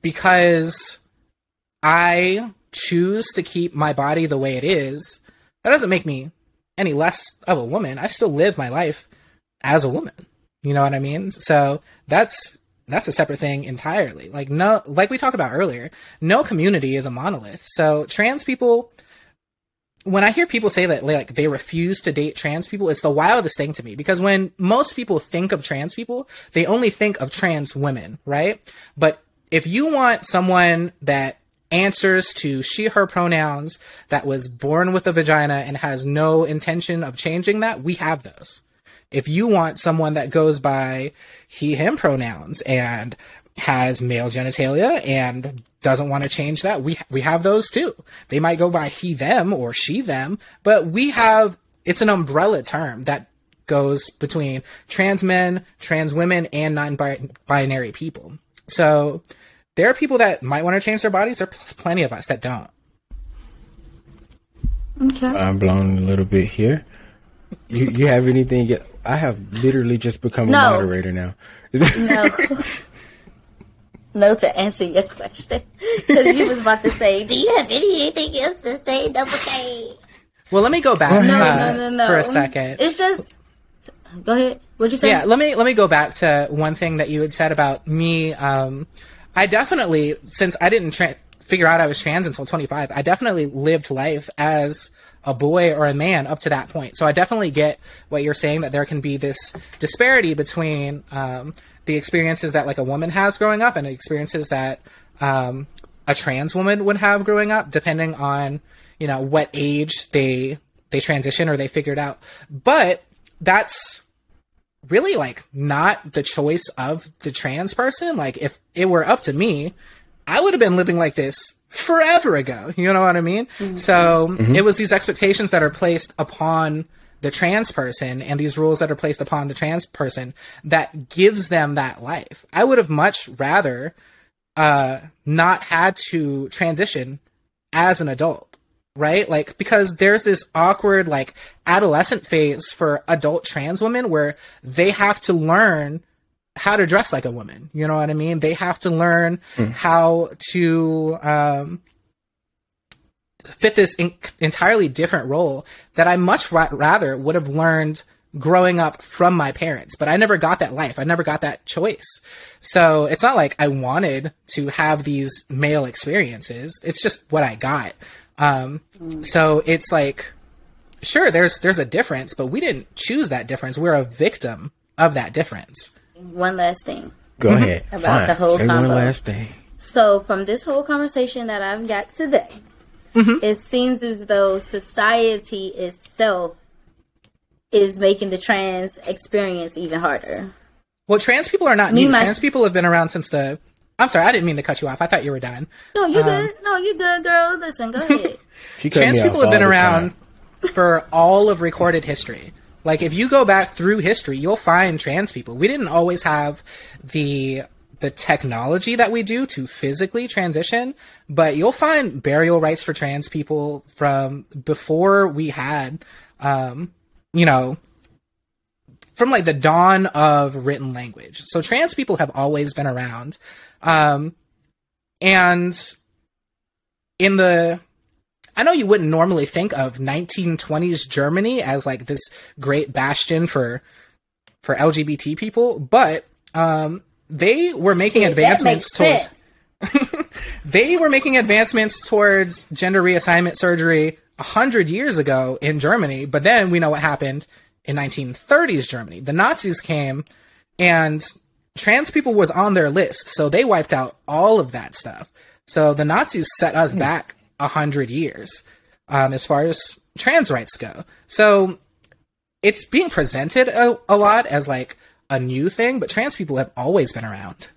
because I choose to keep my body the way it is, that doesn't make me any less of a woman. I still live my life as a woman. You know what I mean? So that's that's a separate thing entirely. Like no, like we talked about earlier, no community is a monolith. So trans people, when I hear people say that like they refuse to date trans people, it's the wildest thing to me because when most people think of trans people, they only think of trans women, right? But if you want someone that answers to she her pronouns that was born with a vagina and has no intention of changing that, we have those. If you want someone that goes by he, him pronouns and has male genitalia and doesn't want to change that, we, we have those too. They might go by he, them or she, them, but we have, it's an umbrella term that goes between trans men, trans women, and non-binary people. So there are people that might want to change their bodies. There are plenty of us that don't. Okay. I'm blown a little bit here. You you have anything? Yet? I have literally just become a moderator now. No. no to answer your question. Because you was about to say, do you have anything else to say, Double K? Well, let me go back No, uh, no, no, no. for a second. It's just. Go ahead. What'd you say? Yeah, let me let me go back to one thing that you had said about me. Um, I definitely, since I didn't tra- figure out I was trans until 25, I definitely lived life as a boy or a man up to that point. So I definitely get what you're saying that there can be this disparity between um, the experiences that like a woman has growing up and experiences that um, a trans woman would have growing up, depending on you know what age they they transition or they figured out. But that's really like not the choice of the trans person. Like if it were up to me, I would have been living like this forever ago. You know what I mean? So it was these expectations that are placed upon the trans person and these rules that are placed upon the trans person that gives them that life. I would have much rather uh not had to transition as an adult. right? Like, because there's this awkward, like, adolescent phase for adult trans women where they have to learn how to dress like a woman. You know what I mean? They have to learn mm. how to, um, fit this in- entirely different role that I much ra- rather would have learned growing up from my parents, but I never got that life. I never got that choice. So it's not like I wanted to have these male experiences. It's just what I got. Um, so it's like, sure, there's, there's a difference, but we didn't choose that difference. We're a victim of that difference. One last thing. Go mm-hmm. ahead. About Fine. the whole Say combo. one last thing. So from this whole conversation that I've got today, mm-hmm. it seems as though society itself is making the trans experience even harder. Well, trans people are not Me, new. My... Trans people have been around since the. I'm sorry, I didn't mean to cut you off. I thought you were done. No, you um, good. No, you good, girl. Listen, go ahead. trans people have been around for all of recorded history. Like if you go back through history, you'll find trans people. We didn't always have the the technology that we do to physically transition, but you'll find burial rites for trans people from before we had um, you know, from like the dawn of written language. So trans people have always been around. Um, and in the, I know you wouldn't normally think of 1920s Germany as like this great bastion for, for LGBT people, but, um, they were making advancements towards, they were making advancements towards gender reassignment surgery a hundred years ago in Germany, but then we know what happened in 1930s Germany. The Nazis came and trans people was on their list, so they wiped out all of that stuff. So the Nazis set us hmm. back a hundred years um, as far as trans rights go. So it's being presented a, a lot as like a new thing, but trans people have always been around.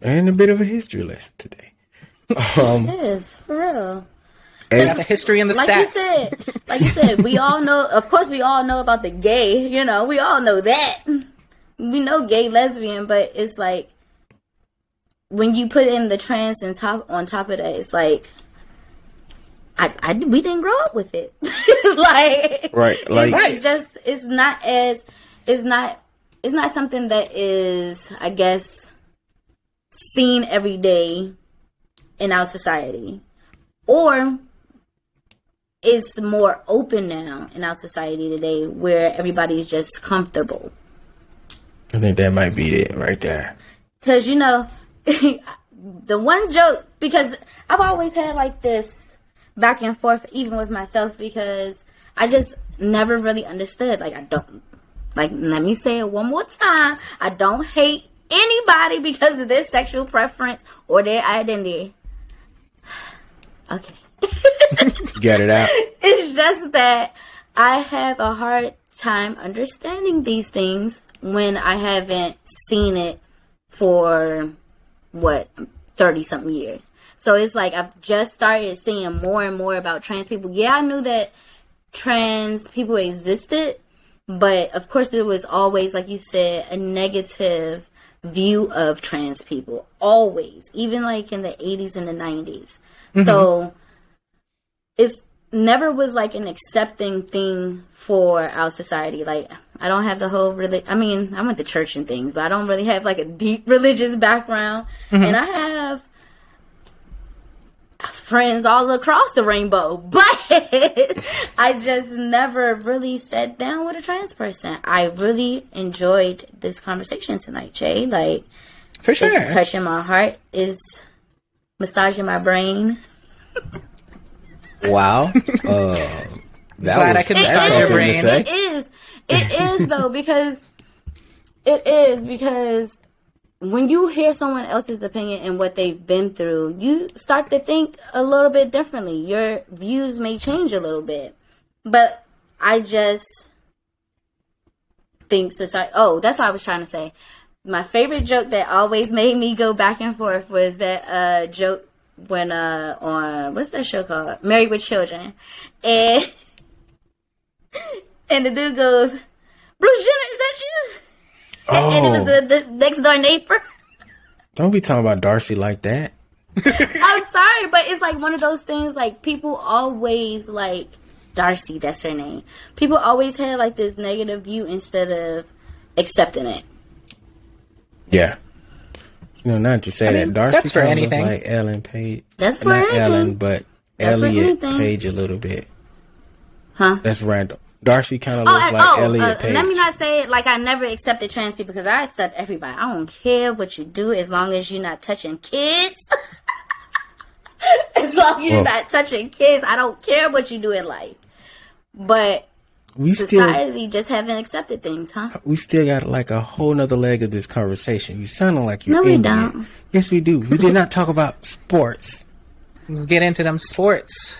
And a bit of a history lesson today. Um, it is for real. It's a history in the like stats. you said, like you said, we all know. Of course, we all know about the gay. You know, we all know that. We know gay, lesbian, but it's like when you put in the trans and top on top of that, it's like I, I we didn't grow up with it. like right, like it's, it's just it's not as it's not it's not something that is I guess seen every day in our society. Or it's more open now in our society today where everybody's just comfortable. I think that might be it right there. Because, you know, the one joke, because I've always had like this back and forth, even with myself, because I just never really understood. Like, I don't, like, let me say it one more time. I don't hate anybody because of their sexual preference or their identity. Okay. Get it out. It's just that I have a hard time understanding these things when I haven't seen it for what 30 something years. So it's like I've just started seeing more and more about trans people. Yeah, I knew that trans people existed, but of course there was always like you said a negative view of trans people always, even like in the 80s and the 90s. Mm-hmm. So it's never was like an accepting thing for our society. Like I don't have the whole really. I mean, I went to church and things, but I don't really have like a deep religious background. Mm-hmm. And I have friends all across the rainbow, but I just never really sat down with a trans person. I really enjoyed this conversation tonight, Jay. Like, for sure, touching my heart is massaging my brain. wow. Uh, that Glad was, I could massage your brain. It is. It is though because it is because when you hear someone else's opinion and what they've been through, you start to think a little bit differently. Your views may change a little bit. But I just think society. Oh, that's what I was trying to say. My favorite joke that always made me go back and forth was that uh, joke when uh on what's that show called? Married with Children, and and the dude goes, "Bruce Jenner, is that you?" Oh. And it was the, oh. the next door neighbor. Don't be talking about Darcy like that. I'm sorry, but it's like one of those things. Like people always like Darcy. That's her name. People always have like this negative view instead of accepting it. Yeah. You know, not to say I that mean, Darcy that's for anything. like Ellen Page. That's for not anything. Ellen, but That's Elliot. Page a little bit. Huh? That's random. Darcy kind of Oh, looks and, like oh Elliot uh, Page. let me not say it like I never accepted trans people because I accept everybody. I don't care what you do as long as you're not touching kids. as long as you're Well- not touching kids, I don't care what you do in life. But we still society just haven't accepted things, huh? we still got like a whole nother leg of this conversation. You sounding like you're No, we don't. Yes, we do. We did not talk about sports. Let's get into them sports.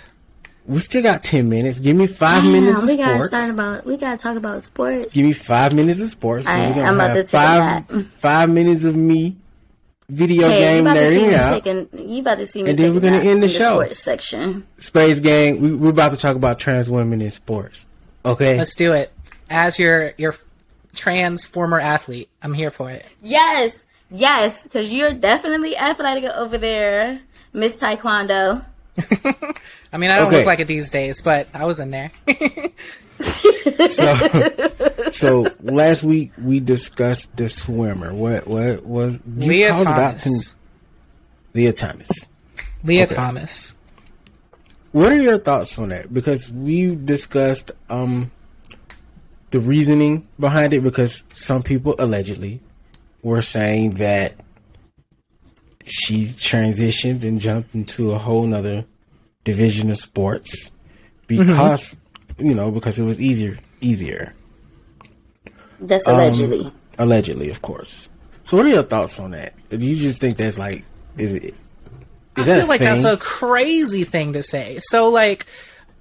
We still got ten minutes. Give me five minutes Damn, of we gotta sports. start about. We gotta talk about sports. Give me five minutes of sports. Alright, I'm about to take five that. five minutes of me video Hey, you game about to see nerding out. taking. You about to see me And then we're gonna end the in show. sports section. Space game. We, we're about to talk about trans women in sports. Okay. Let's do it. As your your trans former athlete, I'm here for it. Yes, yes, because you're definitely athletic over there, Miss Taekwondo. I mean, I don't Okay. look like it these days, but I was in there. so, so last week we discussed the swimmer. What what was you Lia called it out Thomas. to. Lia Thomas. Lia Okay. Thomas. What are your thoughts on that? Because we discussed um the reasoning behind it. Because some people allegedly were saying that she transitioned and jumped into a whole nother division of sports because you know because it was easier easier That's Um, allegedly. allegedly, of course. So, what are your thoughts on that? Do you just think that's like is it? Is I that feel like that's a crazy thing to say. So, like,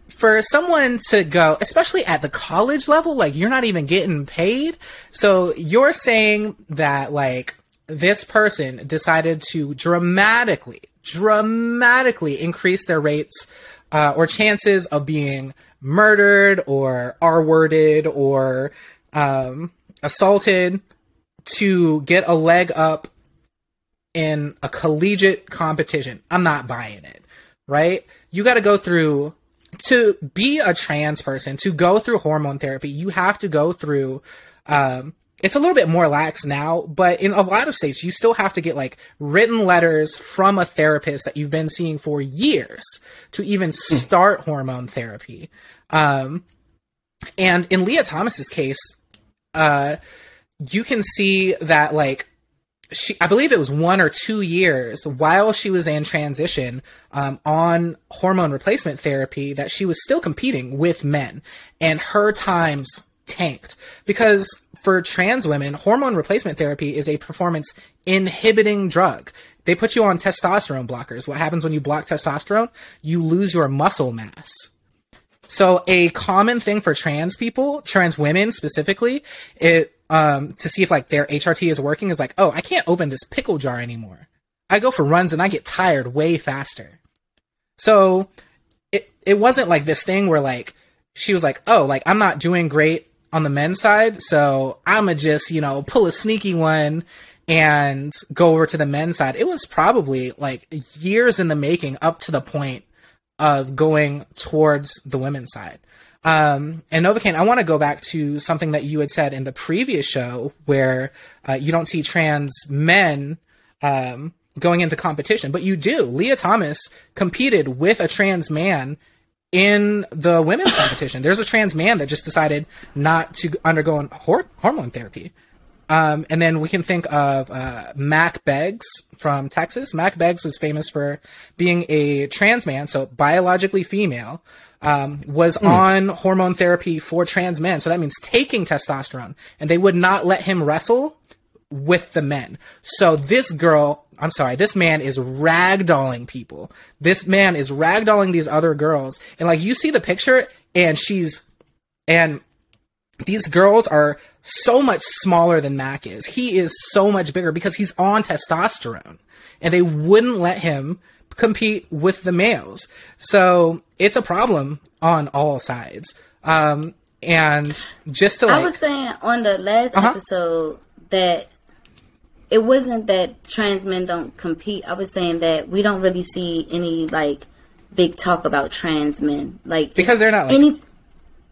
for someone to go, especially at the college level, like, you're not even getting paid. So, you're saying that, like, this person decided to dramatically, dramatically increase their rates uh, or chances of being murdered or R worded or um, assaulted to get a leg up in a collegiate competition. I'm not buying it, right? You got to go through to be a trans person, to go through hormone therapy, you have to go through um it's a little bit more lax now, but in a lot of states, you still have to get like written letters from a therapist that you've been seeing for years to even start hormone therapy. Um, and in Lia Thomas's case, uh, you can see that like she i believe it was one or two years while she was in transition um, on hormone replacement therapy that she was still competing with men and her times tanked because for trans women hormone replacement therapy is a performance inhibiting drug. They put you on testosterone blockers. What happens when you block testosterone? You lose your muscle mass. So a common thing for trans people, trans women specifically, it um to see if like their HRT is working is like, oh, I can't open this pickle jar anymore. I go for runs and I get tired way faster. So it it wasn't like this thing where like she was like, oh, like I'm not doing great on the men's side, so I'ma just, you know, pull a sneaky one and go over to the men's side. It was probably like years in the making up to the point of going towards the women's side. Um, and Novocaine, I want to go back to something that you had said in the previous show where uh, you don't see trans men um, going into competition, but you do. Lia Thomas competed with a trans man in the women's competition. There's a trans man that just decided not to undergo hor- hormone therapy. Um, and then we can think of uh, Mack Beggs from Texas. Mack Beggs was famous for being a trans man, so biologically female, um, was on hormone therapy for trans men. So that means taking testosterone, and they would not let him wrestle with the men. So this girl, I'm sorry, this man is ragdolling people. This man is ragdolling these other girls, and like you see the picture, and she's and these girls are so much smaller than Mack is. He is so much bigger because he's on testosterone and they wouldn't let him compete with the males. So it's a problem on all sides. Um, and just to I was saying on the last Uh-huh. episode that it wasn't that trans men don't compete. I was saying that we don't really see any like big talk about trans men, like because they're not like, any.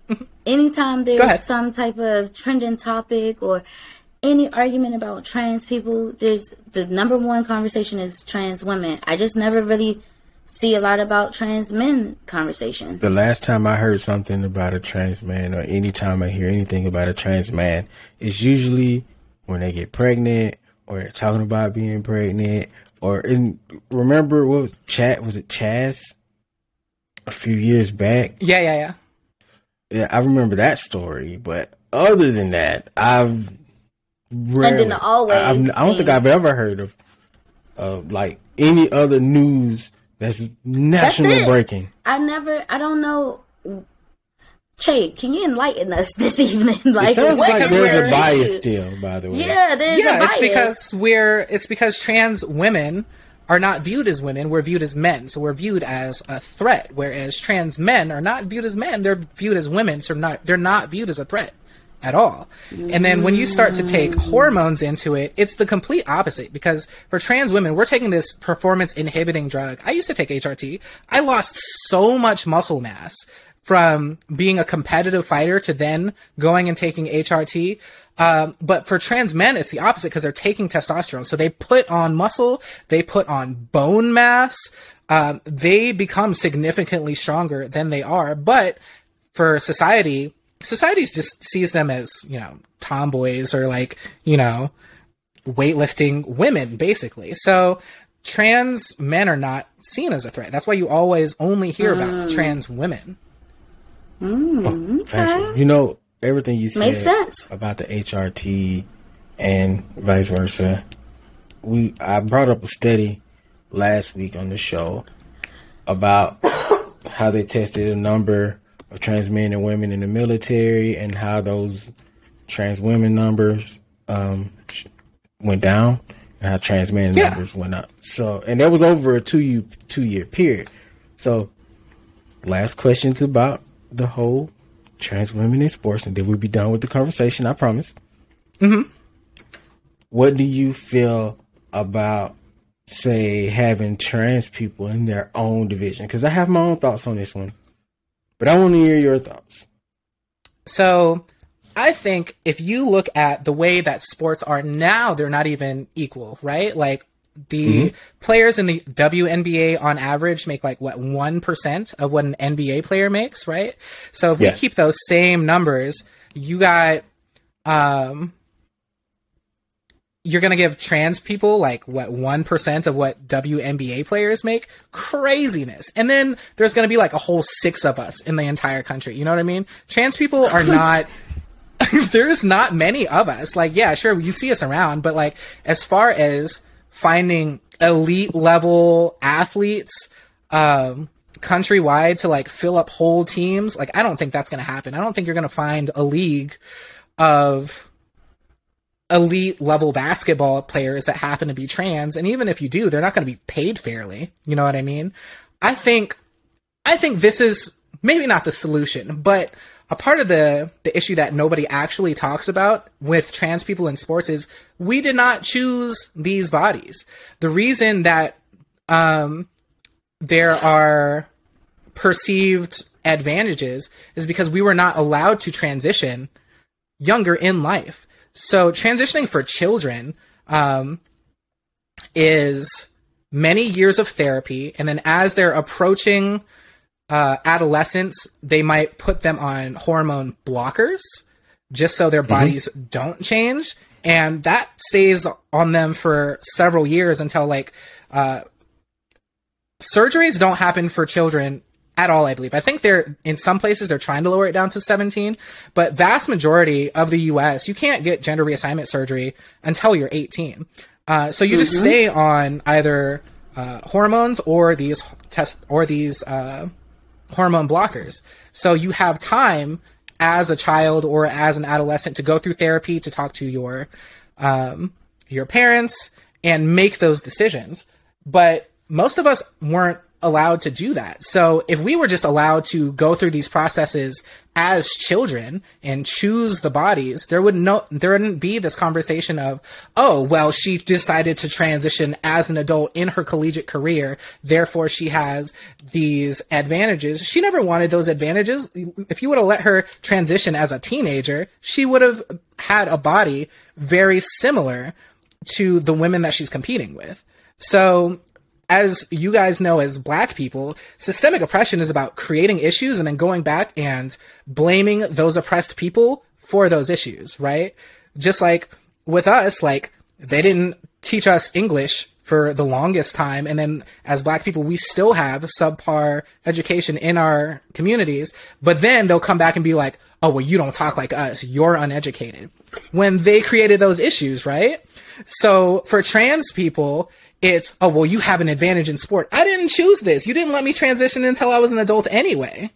Anytime there's some type of trending topic or any argument about trans people, there's the number one conversation is trans women. I just never really see a lot about trans men conversations. The last time I heard something about a trans man, or any time I hear anything about a trans man, is usually when they get pregnant, or talking about being pregnant, or in remember what was chat was it Chaz a few years back? Yeah, yeah, yeah. Yeah, I remember that story, but other than that, I've rarely, and then always I've, I don't think I've ever heard of of like any other news that's national That's breaking. I never. I don't know. Chae, can you enlighten us this evening? like, It sounds like there's a bias issue? still, by the way. Yeah, there's a yeah, bias. it's because we're it's because trans women are not viewed as women, we're viewed as men. So we're viewed as a threat, whereas trans men are not viewed as men, they're viewed as women, so not they're not viewed as a threat at all. And then when you start to take hormones into it, it's the complete opposite because for trans women, we're taking this performance inhibiting drug. I used to take HRT. I lost so much muscle mass from being a competitive fighter to then going and taking HRT. Um, but for trans men, it's the opposite because they're taking testosterone. So they put on muscle, they put on bone mass, um, they become significantly stronger than they are. But for society, society just sees them as, you know, tomboys or like, you know, weightlifting women, basically. So trans men are not seen as a threat. That's why you always only hear about trans women. Actually, you know everything you said Makes sense. about the HRT and vice versa. We I brought up a study last week on the show about how they tested a number of trans men and women in the military and how those trans women numbers um, went down and how trans men Yeah. numbers went up. So and that was over a two year two year period. So last questions about the whole trans women in sports, and then we'll be done with the conversation. I promise. Mm-hmm. What do you feel about, say, having trans people in their own division? Because I have my own thoughts on this one, but I want to hear your thoughts. So I think if you look at the way that sports are now, they're not even equal, right? Like the players in the WNBA on average make like what 1% of what an NBA player makes, right? So if Yeah. we keep those same numbers, you got um you're gonna give trans people like what one percent of what WNBA players make? Craziness. And then there's gonna be like a whole six of us in the entire country. You know what I mean? Trans people are not. there's not many of us. Like, yeah, sure, you see us around, but like as far as finding elite level athletes, um, countrywide to like fill up whole teams, like I don't think that's gonna happen. I don't think you're gonna find a league of elite level basketball players that happen to be trans and even if you do they're not going to be paid fairly you know what i mean i think i think this is maybe not the solution but a part of the the issue that nobody actually talks about with trans people in sports is we did not choose these bodies the reason that um there are perceived advantages is because we were not allowed to transition younger in life. So transitioning for children um, is many years of therapy, and then as they're approaching uh, adolescence, they might put them on hormone blockers just so their bodies don't change, and that stays on them for several years until like uh, surgeries don't happen for children at all, I believe. I think they're in some places they're trying to lower it down to 17, but vast majority of the US, you can't get gender reassignment surgery until you're 18. Uh, so you just stay on either uh, hormones or these test or these uh, hormone blockers. So you have time as a child or as an adolescent to go through therapy to talk to your um, your parents and make those decisions. But most of us weren't allowed to do that. So if we were just allowed to go through these processes as children and choose the bodies, there would no, there wouldn't be this conversation of, oh, well, she decided to transition as an adult in her collegiate career. Therefore, she has these advantages. She never wanted those advantages. If you would have let her transition as a teenager, she would have had a body very similar to the women that she's competing with. So as you guys know as black people, systemic oppression is about creating issues and then going back and blaming those oppressed people for those issues, right? Just like with us, like they didn't teach us English for the longest time. And then as black people, we still have subpar education in our communities, but then they'll come back and be like, Oh, well, you don't talk like us. You're uneducated when they created those issues, right? So for trans people, it's, oh, well, you have an advantage in sport. I didn't choose this. You didn't let me transition until I was an adult anyway.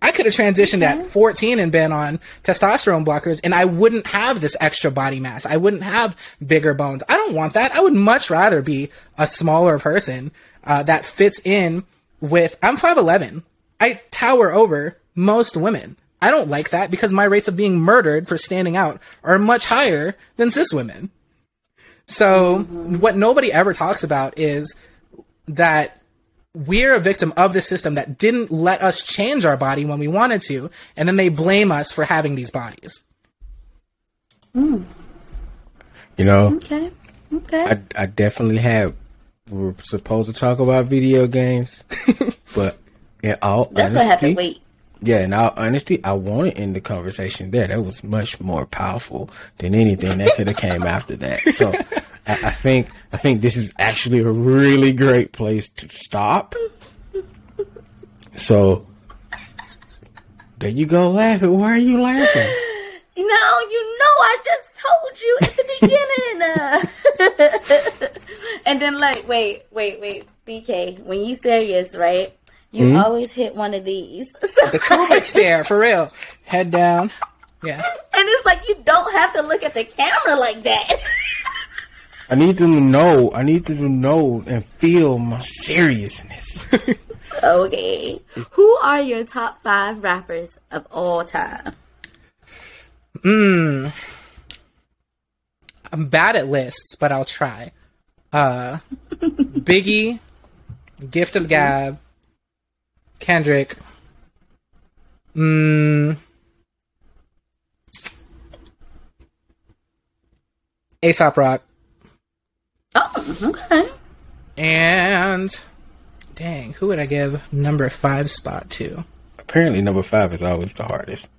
I could have transitioned at 14 and been on testosterone blockers and I wouldn't have this extra body mass. I wouldn't have bigger bones. I don't want that. I would much rather be a smaller person uh, that fits in with, I'm 5'11. I tower over most women. I don't like that because my rates of being murdered for standing out are much higher than cis women. So mm-hmm. what nobody ever talks about is that we're a victim of the system that didn't let us change our body when we wanted to, and then they blame us for having these bodies. Mm. You know, okay, okay. I, I definitely have. We are supposed to talk about video games, but in all That's honesty, have to wait. Yeah, in all honesty, I wanted to end the conversation there. That was much more powerful than anything that could have came after that. So I, I think I think this is actually a really great place to stop. So there you go laughing. Why are you laughing? No, you know I just told you at the beginning. and then like wait, wait, wait, BK, when you serious, right? You mm-hmm. always hit one of these. So the Kubrick stare, for real. Head down. Yeah. And it's like you don't have to look at the camera like that. I need them to know. I need them to know and feel my seriousness. okay. Who are your top five rappers of all time? Hmm. I'm bad at lists, but I'll try. Uh, Biggie, Gift of Gab, Kendrick. Mm, Aesop Rock. Oh, okay. And dang, who would I give number five spot to? Apparently, number five is always the hardest.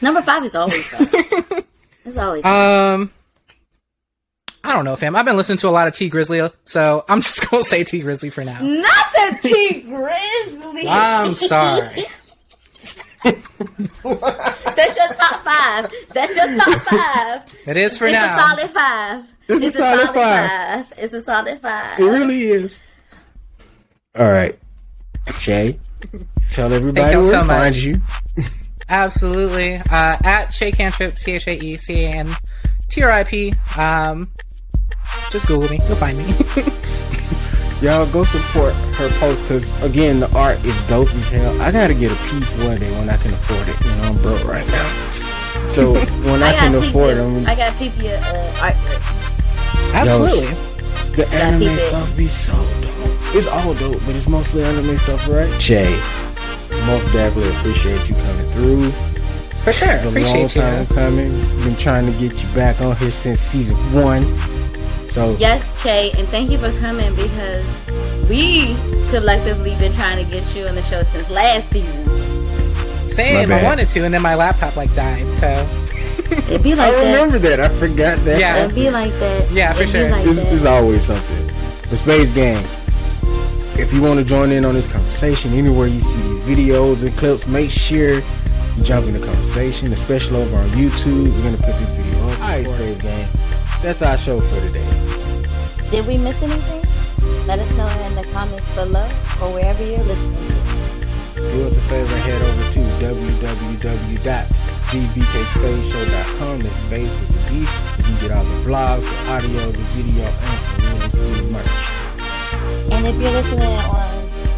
Number five is always. it's always. Um. I don't know, fam. I've been listening to a lot of Tee Grizzley, so I'm just gonna say Tee Grizzley for now. Not the Tee Grizzley. I'm sorry. That's your top five. That's your top five. It is for it's now. It's a solid five. It's, it's a, solid, solid five. five. It's a solid five. It really is. All right, Jay, tell everybody where so to find you. Absolutely. Uh, at Chae Cantrip, C H A E C A N T R I P. Um, just Google me. You'll find me. Y'all go support her post because again the art is dope as hell. I gotta get a piece one day when I can afford it. You know I'm broke right now, so when I, I can afford it, I gotta peep your uh, artwork. Absolutely. Yo, the anime stuff be so dope. It's all dope, but it's mostly anime stuff, right? Jay, most definitely appreciate you coming through. For sure, it's a appreciate long time you. coming. Been trying to get you back on here since season one. So yes, Chae, and thank you for coming because we collectively been trying to get you on the show since last season. Same, I wanted to, and then my laptop like died. So it'd be like I remember that. I forgot that. Yeah, it'd be like that. Yeah, for it'd sure. Like this, always something. The Space Gang. If you want to join in on this conversation, anywhere you see these videos and clips, make sure you jump in the conversation, especially over on YouTube. We're gonna put this video up. All right, Space Gang. That's our show for today. Did we miss anything? Let us know in the comments below or wherever you're listening to us. Do us a favor and head over to www.gbkspaceshow.com. That's space with a Z. You can get all the blogs, the audio, the video, and some really cool merch. And if you're listening on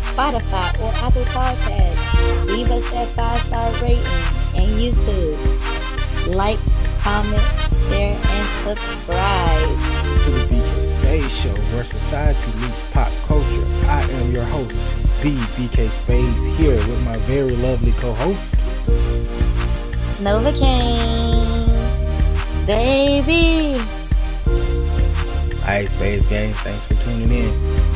Spotify or Apple Podcasts, leave us that five star rating and YouTube. Like, comment, share, and subscribe. To the BK Spades Show, where society meets pop culture. I am your host, the BK Spades, here with my very lovely co-host. Novocaine. Baby. Ice Spades Games, thanks for tuning in.